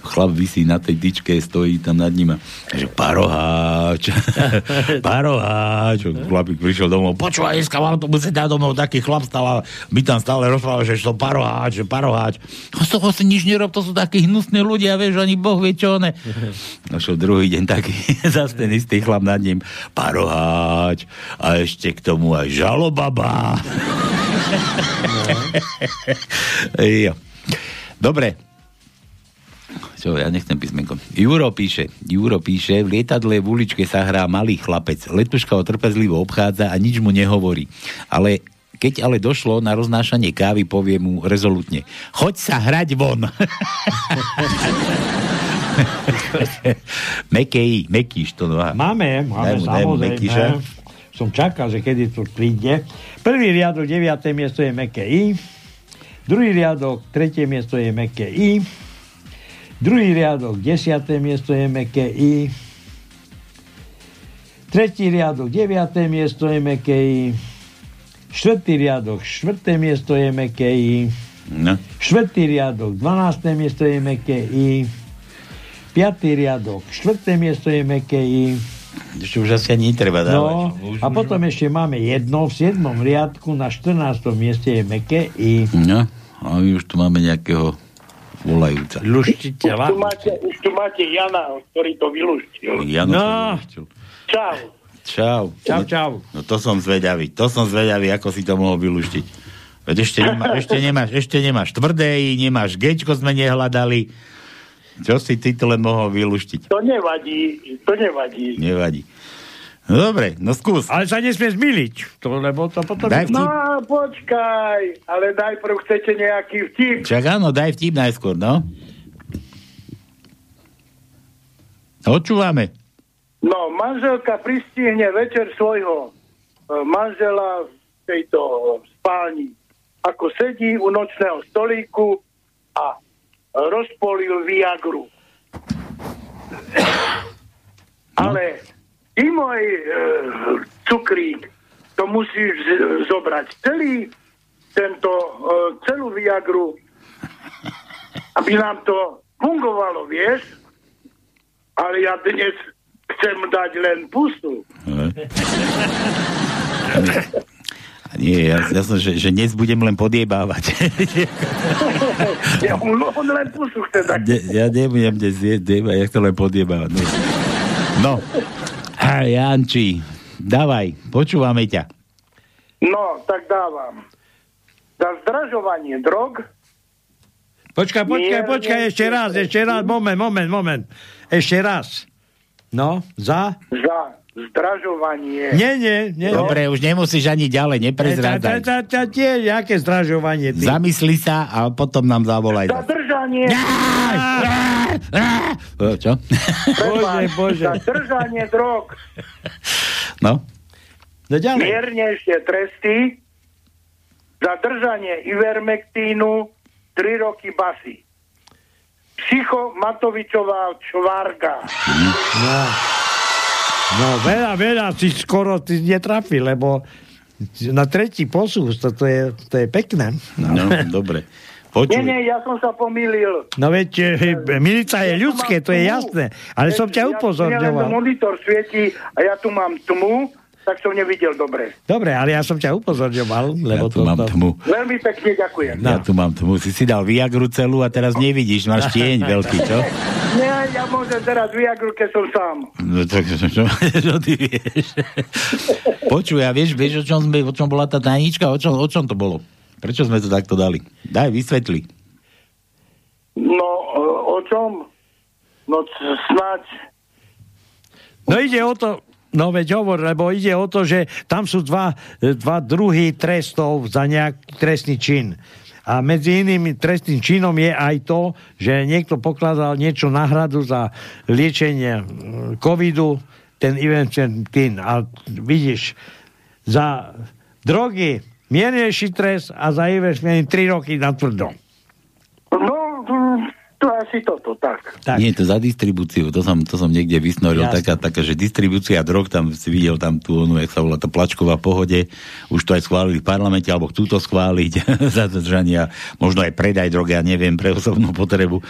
chlap vysí na tej tyčke, stojí tam nad ním a že paroháč, [laughs] paroháč. Chlapík prišiel domov, počúvaj, dneska v autobuse dá domov taký chlap stal a my tam stále rozprával, že to paroháč, že paroháč. A z toho si nič nerob, to sú takí hnusní ľudia, vieš, ani Boh vie čo one. [laughs] Došiel druhý deň taký, [laughs] zase ten istý chlap nad ním, paroháč a ešte k tomu aj žalobaba. jo. Dobre, čo, ja nechcem písmenko. Juro píše, Juro píše, v lietadle v uličke sa hrá malý chlapec. Letuška ho trpezlivo obchádza a nič mu nehovorí. Ale keď ale došlo na roznášanie kávy, povie mu rezolutne, choď sa hrať von. [laughs] Mekej, Mekíš to no. Máme, máme, mu- samozrejme. Som čakal, že kedy to príde. Prvý riadok, 9. miesto je meké I. Druhý riadok, tretie miesto je meké I. Druhý riadok, 10. miesto je meké I. Tretí riadok, 9. miesto je meké I. Štvrtý riadok, štvrté miesto je meké I. No. Štvrtý riadok, 12. miesto je meké I. Piatý riadok, štvrté miesto je meké I. Ešte už asi ani netreba dávať. No, a potom ešte máme jedno v 7. riadku na 14. mieste je meké I. No, a my už tu máme nejakého volajúca. Luštiteľa. Tu máte, už tu máte Jana, ktorý to vylúštil. Jano No. to vyluštil. Čau. Čau. Čau, No- čau. No to som zvedavý, to som zvedavý, ako si to mohol vylúštiť. Veď ešte, nemá, ešte, nemáš, ešte nemáš tvrdé, nemáš gečko sme nehľadali. Čo si ty to len mohol vylúštiť? To nevadí, to nevadí. Nevadí. No dobre, no skús. Ale sa nesmie zmiliť, to, lebo to potom... Daj No vtip. počkaj, ale najprv chcete nejaký vtip. Čak áno, daj vtip najskôr, no. Počúvame. No, manželka pristihne večer svojho e, manžela v tejto spálni. Ako sedí u nočného stolíku a rozpolil Viagru. Ale ty môj e, cukrík, to musíš z- zobrať celý tento, e, celú Viagru, aby nám to fungovalo, vieš? Ale ja dnes chcem dať len pustu. [laughs] Nie, ja, ja som, že, že dnes budem len podiebávať. [laughs] ja, on, len chce dať. Ne, ja nebudem dnes nebudem, ja chcem len podiebávať. No. no. A Janči, dávaj, počúvame ťa. No, tak dávam. Za zdražovanie drog Počkaj, počkaj, Mierne počkaj, ešte raz, ešte raz, moment, moment, moment. Ešte raz. No, za? za zdražovanie Nie, nie, nie. Dobre, už nemusíš ani ďalej, tá, neprezrádzaj. tá, tie, aké zdražovanie. Ty. Zamysli sa a potom nám zavolaj. za držanie O, Čo? Bože, bože. za držanie drog No? No ďalej. miernejšie tresty za držanie Ivermektínu 3 roky basy. Psycho Matovičová čvarga. No. No, veľa, veľa si skoro ty netrafil, lebo na tretí posús, to, to, je, to je pekné. No, dobre. Nie, Počuj. nie, ja som sa pomýlil. No veď, eh, milica je ľudské, to je jasné. Ale som ťa Ja, upozorňoval. monitor svieti a ja tu mám tmu, tak som nevidel dobre. Dobre, ale ja som ťa upozorňoval, lebo tu to, mám tmu. Veľmi pekne ďakujem. Ja tu mám tmu. Si si dal Viagru celú a teraz nevidíš, máš tieň [laughs] veľký, čo? Nie, ja môžem teraz Viagru, keď som sám. No tak čo, [laughs] čo, čo ty vieš? [laughs] Počuj, a vieš, vieš, o čom, sme, o čom bola tá tajnička? O čom, o čom to bolo? Prečo sme to takto dali? Daj, vysvetli. No, o čom? No, snáď. No ide o to, no veď hovor, lebo ide o to, že tam sú dva, e, dva druhy trestov za nejaký trestný čin. A medzi iným trestným činom je aj to, že niekto pokladal niečo náhradu za liečenie covidu, ten Ivermectin. A vidíš, za drogy miernejší trest a za Ivermectin 3 roky na tvrdo. No, to asi toto, tak. Tak. Nie, to za distribúciu, to som, to som niekde vysnoril, Jasne. taká, taká, že distribúcia drog, tam si videl tam tú, onu, jak sa volá, tá plačková pohode, už to aj schválili v parlamente, alebo chcú to schváliť, [laughs] zadržania, možno aj predaj drogy, ja neviem, pre osobnú potrebu.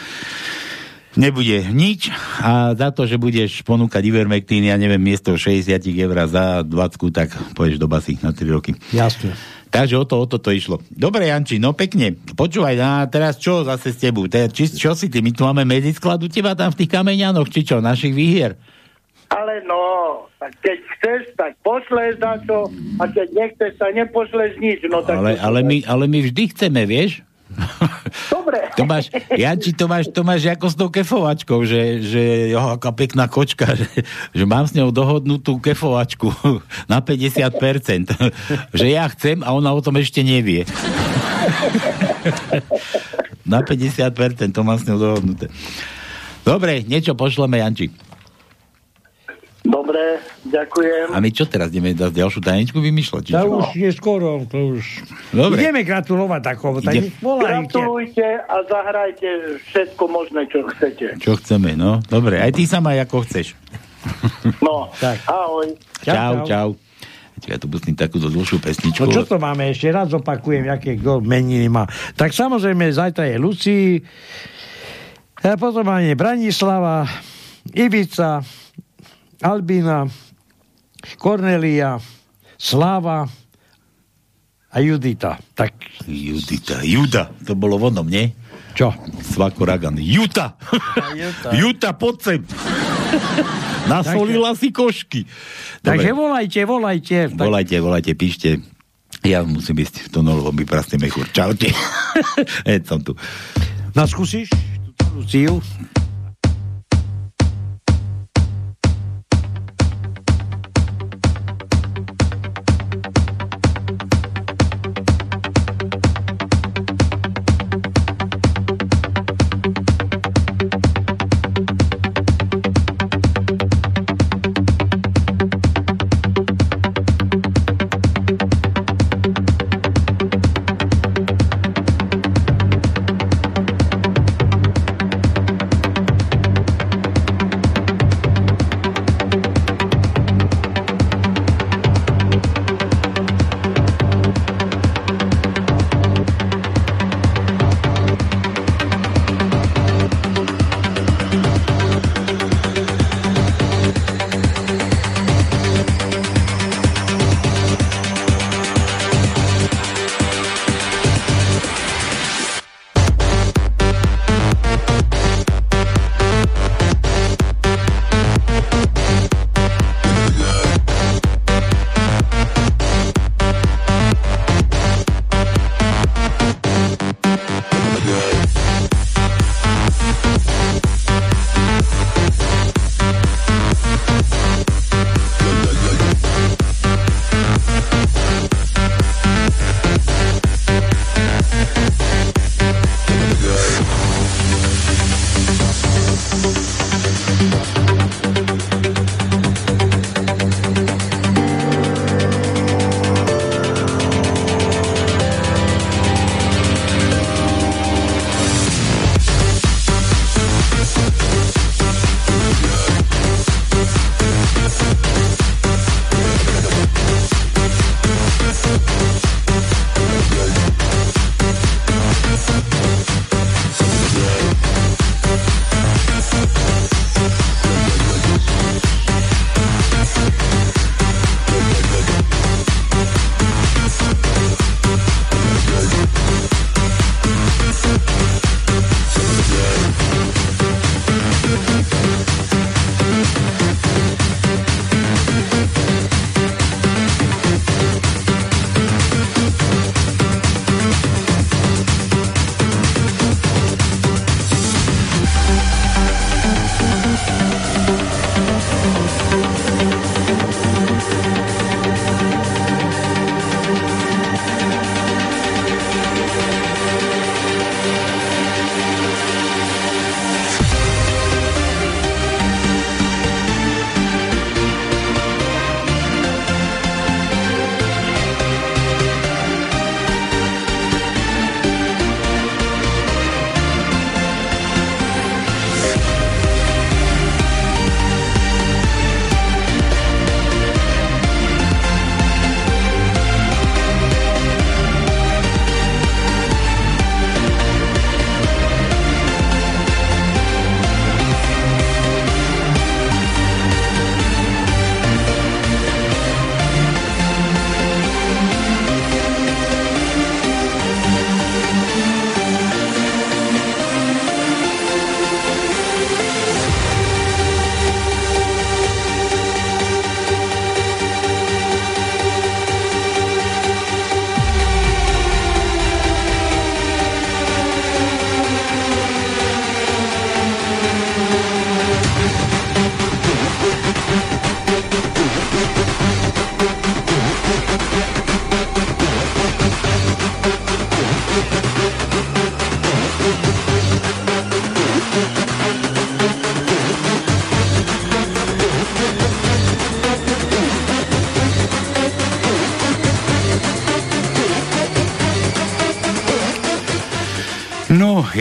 Nebude nič a za to, že budeš ponúkať Ivermectin, ja neviem, miesto 60 eur za 20, tak pôjdeš do basy na 3 roky. Jasne. Takže o to, o to to išlo. Dobre, Janči, no pekne. Počúvaj, no a teraz čo zase s tebou? Te, či, čo si ty? My tu máme medzisklad u teba tam v tých kameňanoch, či čo, našich výhier? Ale no, keď chceš, tak pošleš na to a keď nechceš, tak nepošleš nič. No, tak Ale, ale, my, ale my vždy chceme, vieš? Dobre. To máš, Janči, to máš, to máš ako s tou kefovačkou, že, že jo, aká pekná kočka, že, že mám s ňou dohodnutú kefovačku [laughs] na 50%. [laughs] že ja chcem a ona o tom ešte nevie. [laughs] na 50% to mám s ňou dohodnuté. Dobre, niečo pošleme, Janči. Dobre, ďakujem. A my čo teraz ideme dať ďalšiu tajničku vymýšľať? či To čo? už je skoro, to už... Dobre. Ideme gratulovať takovo, tak Ide-. Gratulujte a zahrajte všetko možné, čo chcete. Čo chceme, no? Dobre, aj ty sa maj ako chceš. No, [laughs] tak. ahoj. Čau, čau. Ja tu pustím takúto dlhšiu pesničku. No čo to máme? Ešte raz opakujem, aké kto meniny má. Tak samozrejme, zajtra je Lucí, a potom máme Branislava, Ivica, Albína, Kornelia, Sláva a Judita. Tak... Judita, Juda, to bolo vonom, nie? Čo? Svako Ragan. Juta! Juta, [laughs] poď sem! [laughs] Nasolila si košky. Takže Dobre. volajte, volajte. Tak, Volajte, volajte, píšte. Ja musím ísť to nolo, lebo mi prasne mechúr. Čaute. [laughs] Hej, som tu. no skúsiš túto Luciu?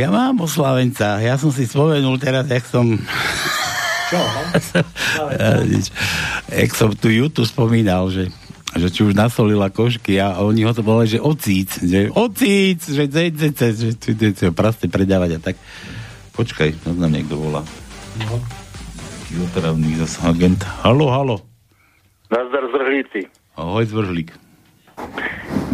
Ja mám oslavenca. Ja som si spomenul teraz, jak som... Čo? [laughs] Ja, nič. jak som tu YouTube spomínal, že že či už nasolila košky a oni ho to volali, že ocíc, že ocíc, že CCC, že tu tu praste predávať a tak. Počkaj, to nám niekto volá. No. Taký opravný zase agent. Halo, halo. Nazdar zvrhlíci. Ahoj, zvrhlík.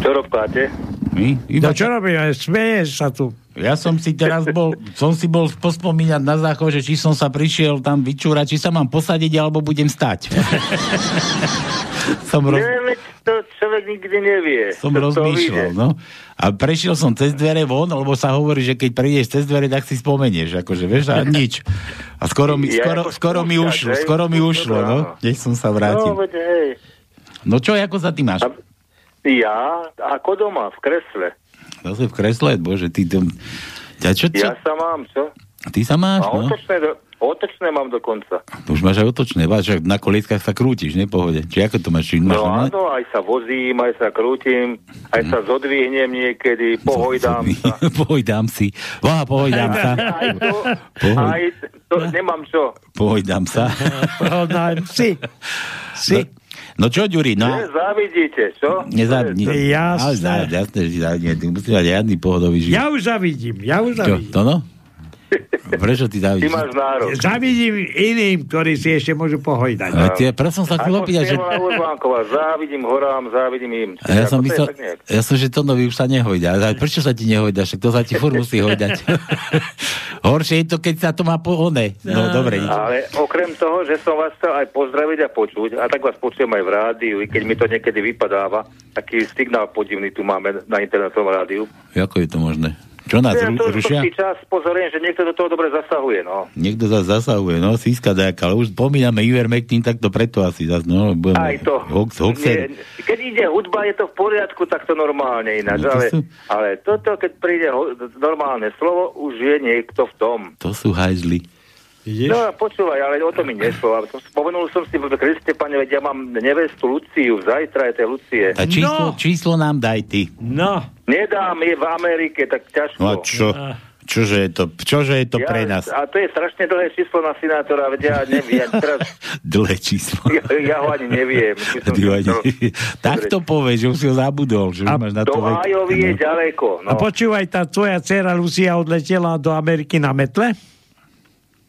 Čo robkáte? My? No čo robíme? Smeješ sa tu. Ja som si teraz bol, som si bol pospomínať na záchod, že či som sa prišiel tam vyčúrať, či sa mám posadiť, alebo budem stať. som roz... Nie, veď to človek nikdy nevie. som toho rozmýšľal, no. A prešiel som cez dvere von, lebo sa hovorí, že keď prídeš cez dvere, tak si spomenieš, akože, vieš, a nič. A skoro mi, Ja skoro, skoro mi ušlo, hej? skoro mi ušlo, no. Keď som sa No, vrátil. veď hej. No čo, ako sa ty máš? Ja, ako doma, v kresle. Zase v kresle, bože, ty to... Ja, čo, čo? Ja sa mám, čo? Ty sa máš, A no? otočné, do, otočné mám dokonca. Už máš aj otočné, váš, na kolietkách sa krútiš, ne, pohode. Či ako to máš? Či máš No normálne? áno, aj sa vozím, aj sa krútim, aj sa zodvihnem niekedy, [laughs] pohojdám sa. [laughs] Pohojdám si. Vá, pohojdám sa. [laughs] Aj to, Pohoj. aj to, nemám čo. Pohojdám sa. Pohodám si. Si. No čo, Ďuri, no? Že závidíte, čo? Nezávidí. Jasné. Ale jasné, že závidí. Ty musíš mať riadny pohodový život. Ja už zavidím, ja už Čo, zavidím. to no? Prečo ty závidíš? nárok. Zavidím iným, ktorí si ešte môžu pohojdať. Ale tie, preto som sa chcel opýtať, že... Závidím horám, závidím im. A ja som myslel, ja som, že to nový už sa nehojda. Ale prečo sa ti nehojda? Však to sa ti furt musí hojdať. [laughs] Horšie je to, keď sa to má po one. No, dobre. nič. Ale okrem toho, že som vás chcel aj pozdraviť a počuť, a tak vás počujem aj v rádiu, i keď mi to niekedy vypadáva, taký signál podivný tu máme na internetovom rádiu. Ako je to možné? Čo nás Ja to rušia? čas pozorujem, že niekto do toho dobre zasahuje, no. Niekto zase zasahuje, no, síska dajaka, ale už spomíname Ivermectin, tak to preto asi zase, no, budeme... Aj to. Hox, hoxer. Nie, keď ide hudba, je to v poriadku, tak to normálne ináč. No to ale, sú- ale toto, keď príde ho, normálne slovo, už je niekto v tom. To sú hajzli. No a počúvaj, ale o to mi nešlo. Ale Spomenul som si, Kriste, pane, veď ja mám nevestu Luciu, zajtra je tej Lucie. A číslo, číslo nám daj ty. No. Nedám, je v Amerike, tak ťažko. No a čo? Čože je to, čože je to ja, pre nás? A to je strašne dlhé číslo na sinátora, veď ja neviem. Teraz, [laughs] Dlhé číslo. ja, ja ho ani neviem. [laughs] Ty ho ani- tak to povieš, že už si ho zabudol, že už máš na Do to vek. Ájovi je ďaleko. A No. počúvaj, tá tvoja dcera Lucia odletela do Ameriky na metle?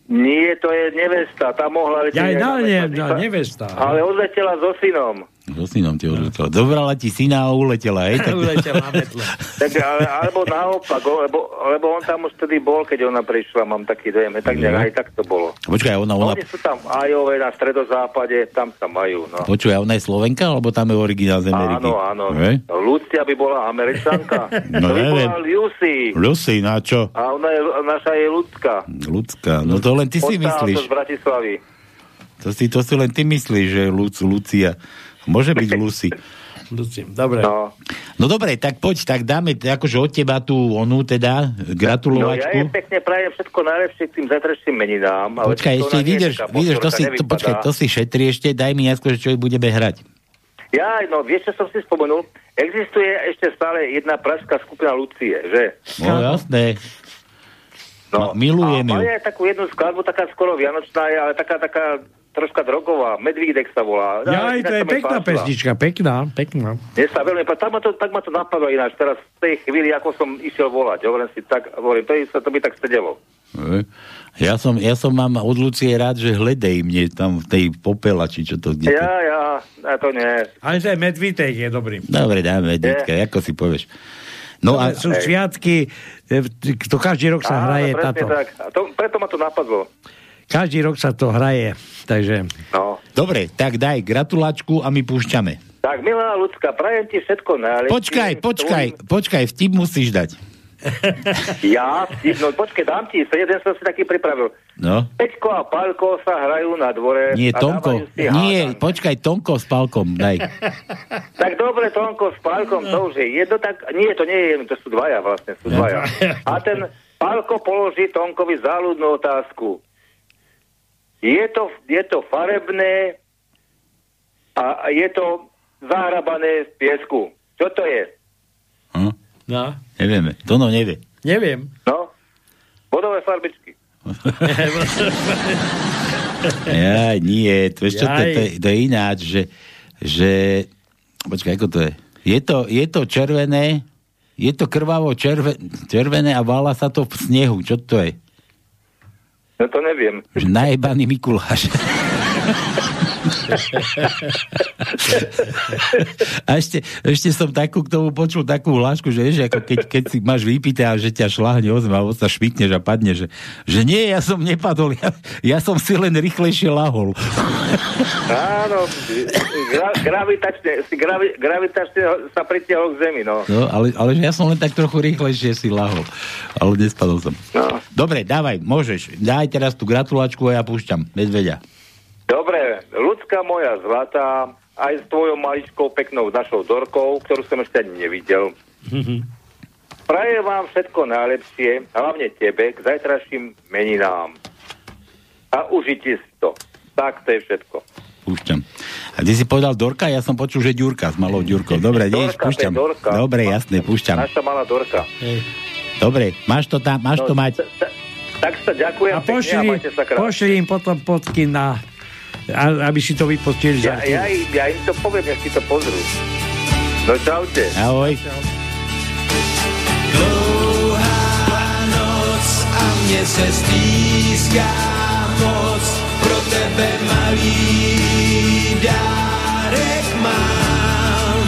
Nie, to je nevesta, tá mohla letieť. Ja aj aj na na ne, metle. na nevesta. Ale odletela so synom. So synom ti odletela. Zobrala ti syna a uletela, hej? Tak... Uletela na [laughs] metle. Tak, ale, alebo naopak, lebo, lebo on tam už vtedy bol, keď ona prišla, mám taký dojem. Tak nejak aj tak to bolo. Počkaj, ona, ona, Oni sú tam Ajové na stredozápade, tam sa majú. No. počuj, a ona je Slovenka, alebo tam je originál z Ameriky? Áno, áno. Hej? Lucia by bola Američanka. [laughs] No to by neviem. bola Lucy. Lucy, na čo? A ona je, naša je ľudská. Ľudská. No to len ty si Odtiaľto myslíš. z Bratislavy. To si, to si len ty myslíš, že Luc, Lucia. Môže byť Lucy. Dobre. No. No dobre, tak poď, tak dáme akože od teba tú onu teda, No ja gratulovačku. jej pekne prajem všetko najlepšie k tým zajtrajším meninám. Ale Počkaj, ešte je vydrž, vydrž, to si, to, počkaj, to si šetri ešte, daj mi najskôr, čo jej budeme hrať. Ja, no vieš, čo som si spomenul? Existuje ešte stále jedna pražská skupina Lucie, že? No jasné. No, milujem ju. aj takú jednu skladbu, taká skoro vianočná, je, ale taká, taká troška drogová. Medvídek sa volá. Ja, ináč to je pekná páčila. pesnička, pekná, pekná. Mne sa veľmi. Tak ma to, tak ma to napadlo ináč. Teraz v tej chvíli, ako som išiel volať. Hovorím si tak, hovorím, to, je, to by tak sedelo. Ja som, ja som mám od Lucie rád, že hledej mne tam v tej popela, či čo to kde. to- Ja, ja, ja to nie. Ale ten medvítek je dobrý. Dobre, dáme, detka, ako si povieš. No a, Sú sviatky, e, to každý rok sa hraje presne táto. tak. A to, preto ma to napadlo. Každý rok sa to hraje, takže... No. dobre, tak daj gratulačku a my púšťame. Tak, milá ľudská, prajem ti všetko najlepšie. Počkaj, počkaj, počkaj, vtip musíš dať. [laughs] Ja? No počkej, dám ti, jeden som si taký pripravil. No. Peťko a Palko sa hrajú na dvore. Nie, Tonko. Nie, počkaj, Tonko s Palkom, daj. [laughs] Tak dobre, Tonko s Palkom, to už je jedno, tak... Nie, to nie je jedno, to sú dvaja vlastne, sú dvaja. A ten Palko položí Tonkovi záľudnú otázku. Je to, je to farebné a je to zahrabané v piesku. Čo to je? Hm? No. Nevieme. Tono nevie. Neviem. No? Vodové farbičky. [laughs] Ja, nie, to, čo, to, to, je- to je ináč, že, že počkaj, ako to je? Je to, je to červené, je to krvavo červe, červené a vála sa to v snehu. Čo to je? No to neviem. Že najebaný Mikuláš. [laughs] A ešte, ešte som takú k tomu počul takú hlášku, že vieš, ako keď, keď si máš vypité a že ťa šláhne ozma, alebo sa šmikneš a padne, že, že nie, ja som nepadol, ja, ja som si len rýchlejšie lahol. Áno, gra, gravitačne, si gravi, gravitačne sa pritiahol k zemi, no. No, ale, ale že ja som len tak trochu rýchlejšie si lahol. Ale nespadol som. No. Dobre, dávaj, môžeš. Daj teraz tú gratulačku a ja púšťam. Medveďa. Dobre, ľudská moja zlatá, aj s tvojou maličkou peknou našou Dorkou, ktorú som ešte ani nevidel. [laughs] Prajem vám všetko najlepšie, hlavne tebe, k zajtraším meninám. A užite si to. Tak, to je všetko. Púšťam. A ty si povedal Dorka, ja som počul, že Ďurka s malou Ďurkou. Dobre, ideš, púšťam. Dorka. Dobre, jasné, púšťam. Naša malá Dorka. Dobre, máš to tam, máš to mať. Tak sa ďakujem A pekne a pošli, pošli im potom fotky na aby si to vypostili Ja, ja, ja im to poviem, nech si to pozrú. No čaute. Ahoj. noc a mne se stýská moc pro tebe malý dárek mám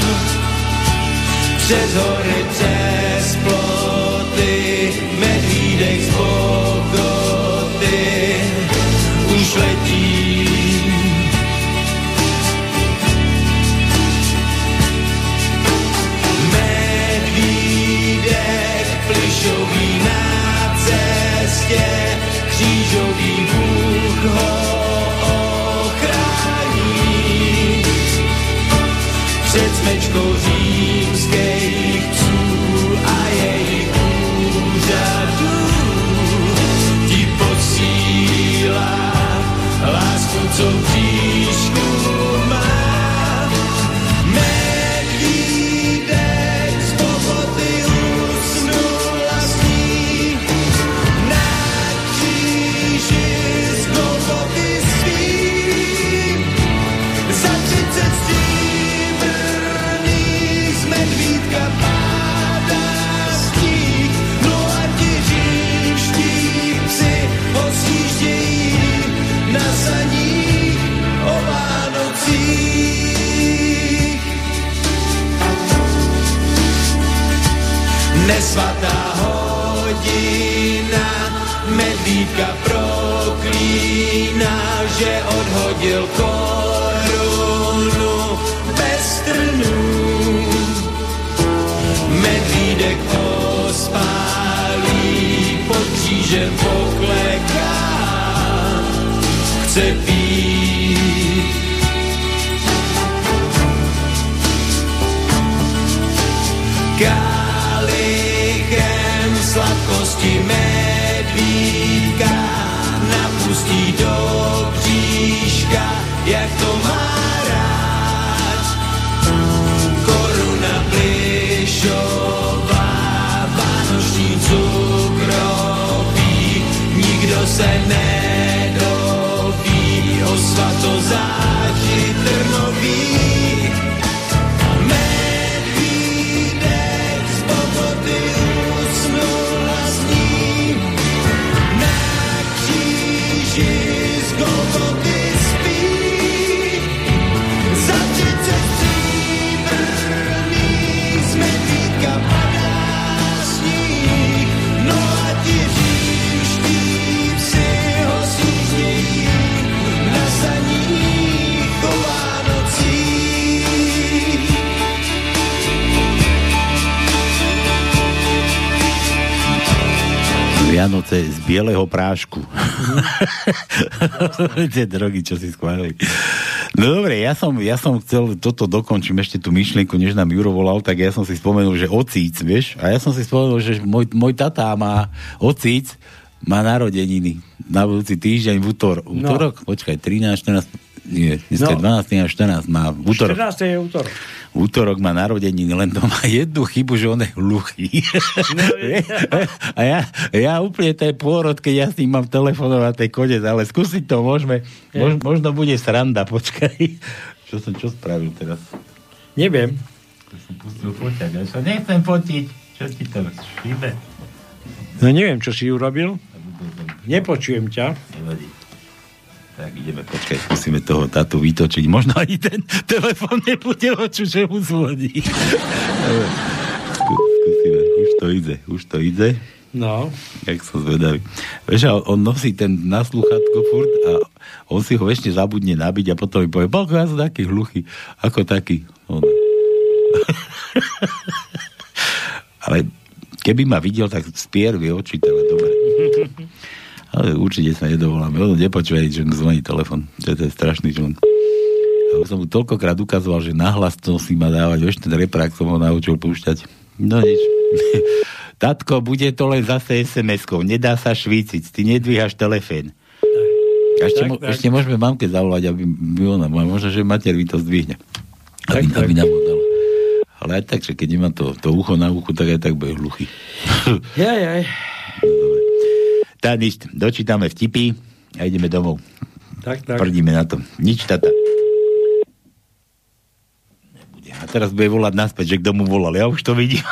přes hory, goes Nesvatá hodina medvídka proklíná, že odhodil korunu bez trnů. Medvídek ospálí pod křížem pokleká, chce pít. Sladkosti medvídka Vianoce z bieleho prášku. [laughs] Tie drogy, čo si schválili. No dobre, ja som, ja som chcel, toto dokončím ešte tú myšlienku, než nám Juro volal, tak ja som si spomenul, že ocíc, vieš? A ja som si spomenul, že môj, môj tata má ocíc, má narodeniny na budúci týždeň v útor, útorok, počkaj, 13, 14, nie, dneska No. je 12, 13 má v útorok. 14. je útorok. V útorok má narodeniny, len to má jednu chybu, že on je hluchý. [laughs] a ja, ja úplne to je pôrod, keď ja s ním mám telefonovať tej konec, ale skúsiť to môžeme. Mož, možno bude sranda, počkaj. Čo som, čo spravil teraz? Neviem. Pustil foťať, ja sa nechcem fotiť. Čo ti to šíbe? No neviem, čo si urobil. Nepočujem ťa. Nevadí. Tak ideme, počkaj, skúsime toho tátu vytočiť. Možno ani ten telefon nebude oču, že mu zvoní. Skúsime, už to ide, už to ide. No. Jak som zvedavý. Vieš, on nosí ten na sluchátko furt a on si ho ešte zabudne nabiť a potom mi povie, Boľko, ja som taký hluchý, ako taký. On... [laughs] Ale keby ma videl, tak spiervie oči, ale dobre. [laughs] Ale určite sa nedovoláme. On nepočuje, že mu zvoní telefon. To je, to je strašný člen. A už som mu toľkokrát ukazoval, že nahlas to si ma dávať. Vieš, ten reprák som ho naučil púšťať. No nič. [laughs] Tatko, bude to len zase SMS-kou. Nedá sa švíciť. Ty nedvíhaš telefén. A ešte, Tak, mo- tak. ešte môžeme mamke zavolať, aby by ona, možno, že mater mi to zdvihne. Aby, Tak, tak. aby nám ho dala. Ale aj tak, že keď nemá to, to ucho na uchu, tak aj tak bude hluchý. Jaj, jaj. Tá nič, dočítame vtipy a ideme domov. Tak, tak. Prdíme na to. Nič, tata. Nebude. A teraz bude volať naspäť, že kto mu volal. Ja už to vidím. [laughs]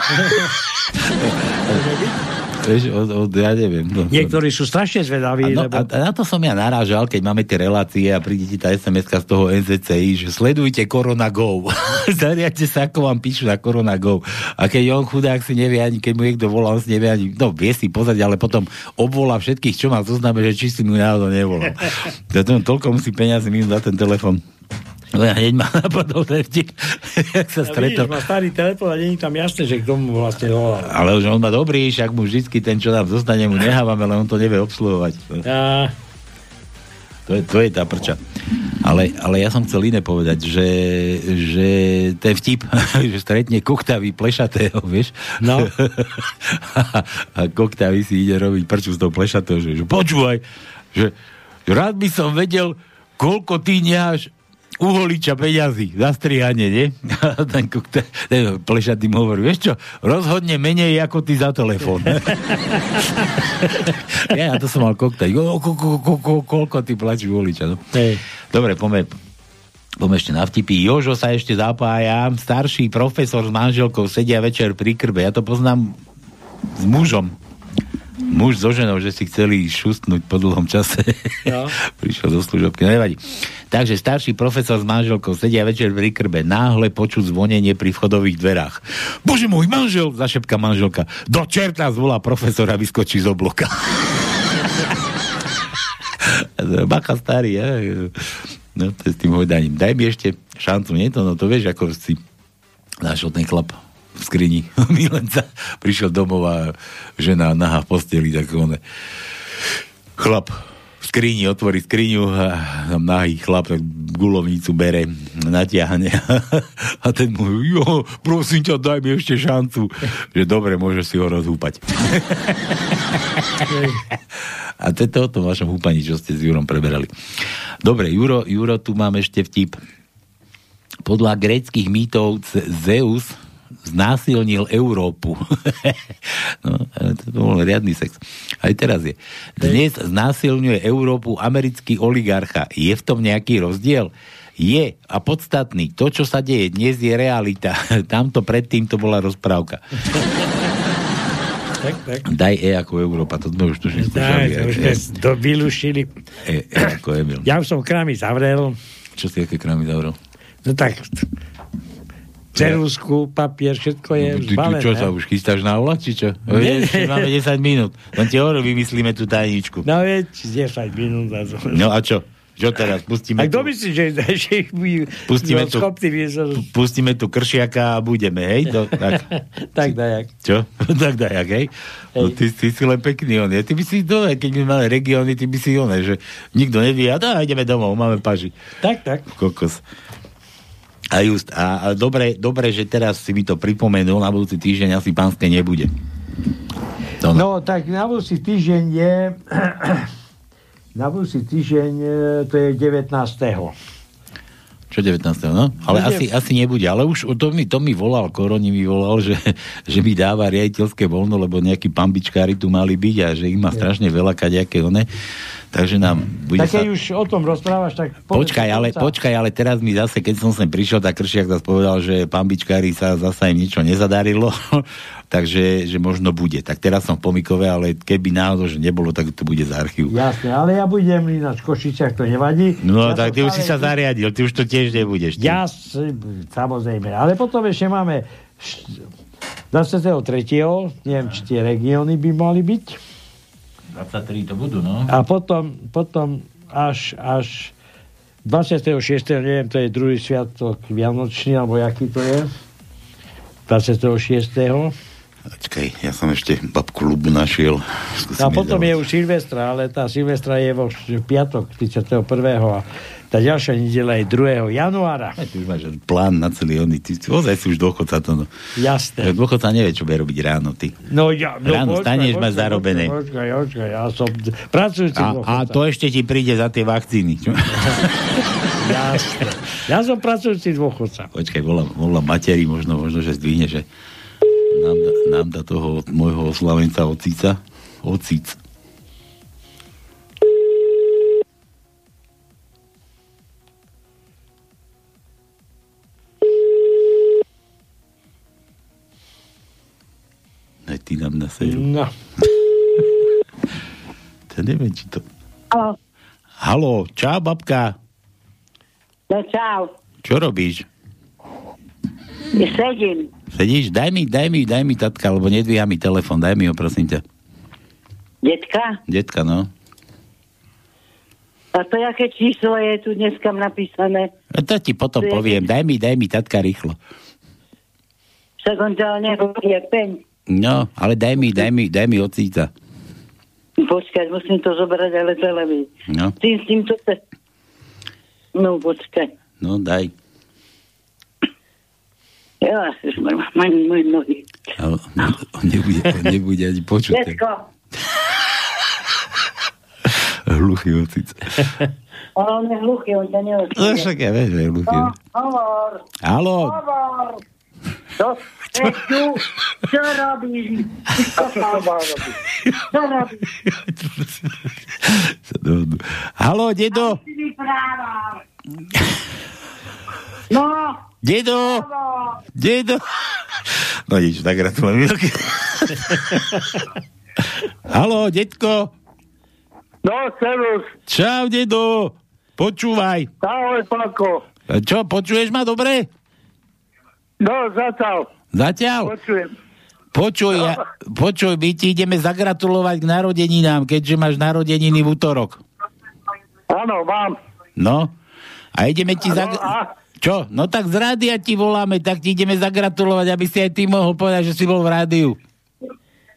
[laughs] Vieš, od, od, ja neviem. No, Niektorí sú strašne zvedaví, a, no, lebo... a, a na to som ja narážal, keď máme tie relácie a príde ti tá sms z toho NZCI, že sledujte Corona Go. [laughs] Zariadte sa, ako vám píšu na Corona Go. A keď on chudák si nevie ani, keď mu niekto volá, on si nevie ani, no vie si pozrieť, ale potom obvolá všetkých, čo má zozname, že či si mu náhodou nevolal. [laughs] to, toľko musí peniazy minúť za ten telefon. No ja hneď ma [laughs] napadol ten vtip, [laughs] jak sa A vidíš, stretol. má starý telefón a je tam jasné, že k tomu vlastne volal. Ale už on má dobrý, však mu vždycky ten, čo nám zostane, mu nehávame, ale on to nevie obsluhovať. A... To je, to je tá prča. Ale, ale ja som chcel iné povedať, že, že ten vtip, [laughs] že stretne koktavý plešatého, vieš? No. a, a koktavý si ide robiť prču z toho plešatého, že, že počúvaj, že rád by som vedel, koľko ty necháš uholiča peňazí za strihanie, nie? [laughs] Ten, kokta, ten plešatý mu hovorí, vieš čo, rozhodne menej ako ty za telefón. [laughs] ja, to som mal koktaj. Ko, ko, ko, ko, ko, koľko ty platíš uholiča, no? Hej. Dobre, poďme, poďme ešte na vtipy. Jožo sa ešte zapája, starší profesor s manželkou sedia večer pri krbe. Ja to poznám s mužom. Muž so ženou, že si chceli šustnúť po dlhom čase. No. [laughs] Prišiel do služobky, no nevadí. Takže starší profesor s manželkou sedia večer pri krbe. Náhle počuť zvonenie pri vchodových dverách. Bože môj manžel, zašepka manželka. Do čerta zvolá profesora, vyskočí z obloka. [laughs] Bacha starý, ja. No, to je s tým hojdaním. Daj mi ešte šancu, nie to? No to vieš, ako si našiel ten chlap v skrini [laughs] milenca. Prišiel domov a žena nahá v posteli, tak on chlap v skrini, otvorí skriňu a tam nahý chlap tak gulovnicu bere, natiahne [laughs] a ten mu, jo, prosím ťa, daj mi ešte šancu. Že dobre, môže si ho rozhúpať. [laughs] A to je to o tom vašom húpaní, čo ste s Jurom preberali. Dobre, Juro, Juro, tu mám ešte vtip. Podľa gréckých mýtov Zeus znásilnil Európu. [laughs] no, to bol riadny sex. Aj teraz je. Dnes znásilňuje Európu americký oligarcha. Je v tom nejaký rozdiel? Je a podstatný. To, čo sa deje dnes, je realita. [laughs] Tamto predtým to bola rozprávka. Tak, tak. Daj E ako Európa, to sme už tuším Daj, skúšali. to už E, sme do, vylúšili. e, e ako Emil. Ja už som krámy zavrel. Čo si aké krámy zavrel? No tak, ceruzku, papier, všetko je No, už ty, zbalené. čo sa už chystáš na ola, či čo? Nie. Ešte máme 10 minút. Len ti hovorím, vymyslíme tú tajničku. No veď, 10 minút. A to... No a čo? Čo teraz? Pustíme A kto myslí, že, že ich by Pustíme bol tu- pustíme tu kršiaka a budeme, hej? To, tak, [laughs] tak dajak. čo? [laughs] tak dajak, hej? No, ty, ty, si len pekný on, je. Ty by si, no, keď by mali regióny, ty by si on, že nikto nevie, a dá, ideme domov, máme paži. Tak, tak. Kokos. A just, a, a dobre, dobre, že teraz si mi to pripomenul, na budúci týždeň asi pánske nebude. To No, tak na budúci týždeň je... [clears throat] na budúci týždeň e, to je 19. Čo 19. no? Ale Bude- asi, asi nebude. Ale už to mi, to mi volal, Koroni mi volal, že, že mi dáva riaditeľské voľno, lebo nejakí pambičkári tu mali byť a že ich má strašne veľa kadejaké one. Takže nám bude tak sa... už o tom rozprávaš, tak... Počkaj, ale, konca. počkaj, ale teraz mi zase, keď som sem prišiel, tak Kršiak zase povedal, že pambičkári sa zase im niečo nezadarilo, takže že možno bude. Tak teraz som v Pomikove, ale keby náhodou, že nebolo, tak to bude z archívu. Jasne, ale ja budem ináč v Košiciach, to nevadí. No ja tak ty už si sa zariadil, ty už to tiež nebudeš. Ty. Ja samozrejme. Ale potom ešte máme št- 23. Neviem, či tie regióny by mali byť. 23 to budú, no. A potom, potom až, až 26. neviem, to je druhý sviatok Vianočný, alebo jaký to je. 26. Počkaj, ja som ešte babku Lubu našiel. Skúsim A jej potom je už Silvestra, ale tá Silvestra je vo piatok 31. a tá ďalšia nedela je 2. januára. Ty už máš plán na celý oný. Ty, ty ozaj si už dôchodca to. No. Jasné. Tak Dôchodca nevie, čo bude robiť ráno, ty. No ja, no, Ráno počkaj, staneš, máš počkaj, zarobené. Počkaj, počkaj, ja som pracujúci A, a dôchodca. to ešte ti príde za tie vakcíny. [laughs] Jasné. Ja som pracujúci dôchodca. Počkaj, volám, volám materi, možno, možno, že zdvihne, že nám dá, nám dá toho môjho oslavenca ocica. Ocic. Aj ty nám nasežu. No. [laughs] To neviem, či to... Haló. Haló, čau, babka. No čau. Čo robíš? Sedím. Sedíš? Daj mi, daj mi, daj mi tatka, lebo nedvíha mi telefon. Daj mi ho, prosím ťa. Detka? Detka, no. A to jaké číslo je tu dneska napísané? A to ti potom To je- poviem. Daj mi, daj mi tatka rýchlo. Však on ťa nehovorí peň. No, ale daj mi, daj mi, daj mi ocíca. Počkaj, musím to zobrať, ale televíz. No, Tým s týmto te... No, počkaj. no daj. Ja, mám moje nohy. A on, on nebude, nebude ani počuť. Detko, Hluchý ocic. on je hluchý, on ťa No neočuje. však ja viem, že je hluchý. No, hovor, Haló, hovor. To, čo robíš? Čo robíš? Čo robíš? sa dohodnú. Haló, dedo. No, dedo, dedo. No nič, tak gratulujem. Haló, detko. No, servus. Čau, dedo. Počúvaj. Ahoj, Pako. Čo, počuješ ma dobre? No, zatiaľ. Zatiaľ? Počujem. Počuj, ja, počuj, my ti ideme zagratulovať k narodeninám, keďže máš narodeniny v útorok. Áno, mám. No. A ideme ti zag... Čo? No tak z rádia ti voláme, tak ti ideme zagratulovať, aby si aj ty mohol povedať, že si bol v rádiu.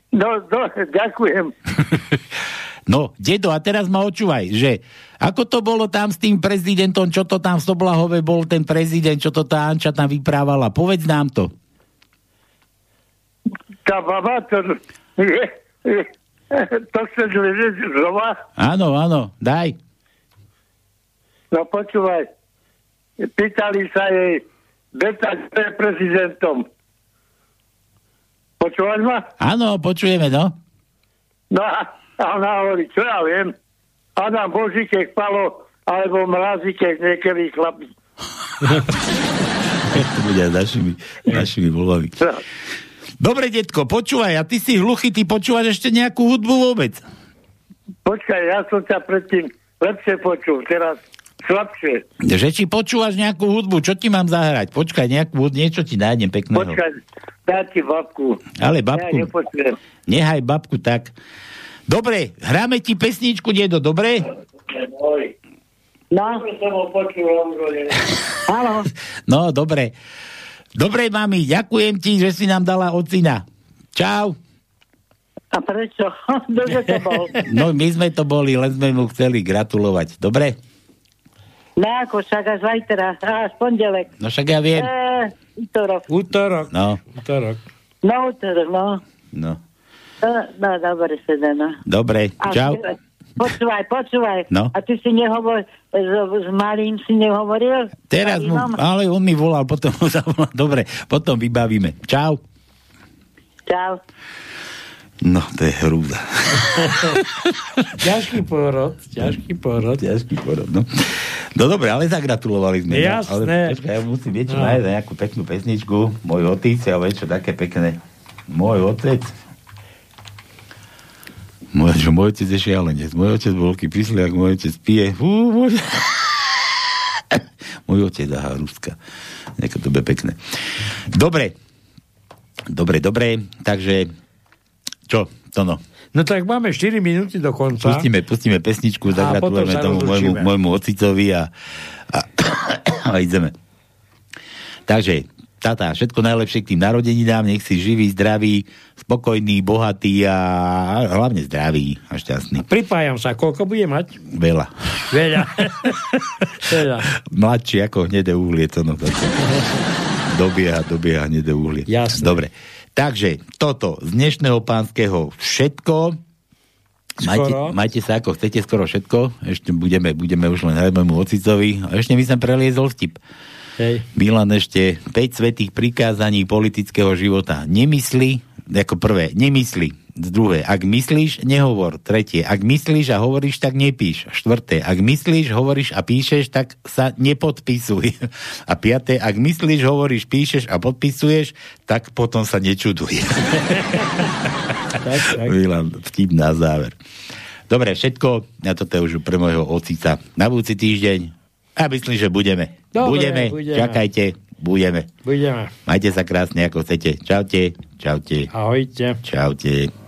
No, no, ďakujem. [laughs] No, dedo, a teraz ma očúvaj, že ako to bolo tam s tým prezidentom, čo to tam v Soblahove bol ten prezident, čo to tá Anča tam vyprávala, povedz nám to. Tá baba, to... Je, [laughs] je, to chceš vedieť znova? Áno, áno, daj. No počúvaj. Pýtali sa jej, Beta, kto je prezidentom. Počúvaš ma? Áno, počujeme, no. No a ona hovorí, čo ja viem. Adam Božíkek Palo, alebo Mrazíkek niekedy chlapí. to bude aj našimi, našimi voľbami. Dobre, detko, počúvaj, a ty si hluchý, ty počúvaš ešte nejakú hudbu vôbec? Počkaj, ja som ťa predtým lepšie počul, teraz slabšie. Že či počúvaš nejakú hudbu, čo ti mám zahrať? Počkaj, nejakú hudbu, niečo ti nájdem pekného. Počkaj, dá ti babku. Ale babku- Ja nepočujem. Nehaj babku tak. Dobre, hráme ti pesničku, dedo, dobre? No. [laughs] No, dobre. Dobre, mami, ďakujem ti, že si nám dala ocina. Čau. A prečo? [laughs] Ktože to bol? [laughs] No, my sme to boli, len sme mu chceli gratulovať. Dobre? No ako, však až zajtra, [laughs] až pondelek. No však ja viem. E, útorok. Útorok. No, Útorok. No, útorok, no. no. No, no dobre, teda, no. Dobre, A čau. Počúvaj, počúvaj. No. A ty si nehovor, s, s malým si nehovoril? Teraz mu, ale on mi volal, potom mu [laughs] zavolal. Dobre, potom vybavíme. Čau. Čau. No, to je hrúza. [laughs] ťažký porod, ťažký porod. Ťažký porod, no. No dobre, ale zagratulovali sme. no. Jasné. Ale počkaj, ja musím vieš, čo No. nájsť nejakú peknú pesničku. Môj otec, ja čo také pekné. Môj otec. Môj, že môj otec je šialenec. Môj otec bol veľký pysliak, môj otec pije. Fú, môj... [laughs] môj otec, aha, Ruska. Nejaké to bude pekné. Dobre. Dobre, dobre. Takže, čo, to no. No tak máme 4 minúty do konca. Pustíme, pustíme pesničku, A zagratulujeme tomu môjmu, môjmu ocicovi a, a, [coughs] a ideme. Takže, tata, všetko najlepšie k tým narodeninám, nech si živý, zdravý, spokojný, bohatý a hlavne zdravý a šťastný. Pripájam sa, koľko bude mať? Veľa. Veľa. [laughs] Veľa. Mladší ako hnedé uhlie, to no. Dobieha, dobieha hnedé uhlie. Jasné. Dobre. Takže, toto z dnešného pánskeho všetko. Majte, Skoro. majte sa ako chcete, skoro všetko. Ešte budeme, budeme už len hrať môjmu ocicovi. A ešte mi sem preliezol vtip. Hej. Milan ešte 5 svetých prikázaní politického života. Nemysli, ako prvé, nemysli. Druhé, ak myslíš, nehovor. Tretie, ak myslíš a hovoríš, tak nepíš. Štvrté, ak myslíš, hovoríš a píšeš, tak sa nepodpisuj. [laughs] A piaté, ak myslíš, hovoríš, píšeš a podpisuješ, tak potom sa nečuduj. [laughs] Tak, tak. Milan, vtip na záver. Dobre, všetko, ja toto je už pre môjho ocica. Na budúci týždeň, a myslím, že budeme. Dobre, budeme, budeme. čakajte, budeme. Budeme. Majte sa krásne, ako chcete. Čaute, čaute. Ahojte. Čaute.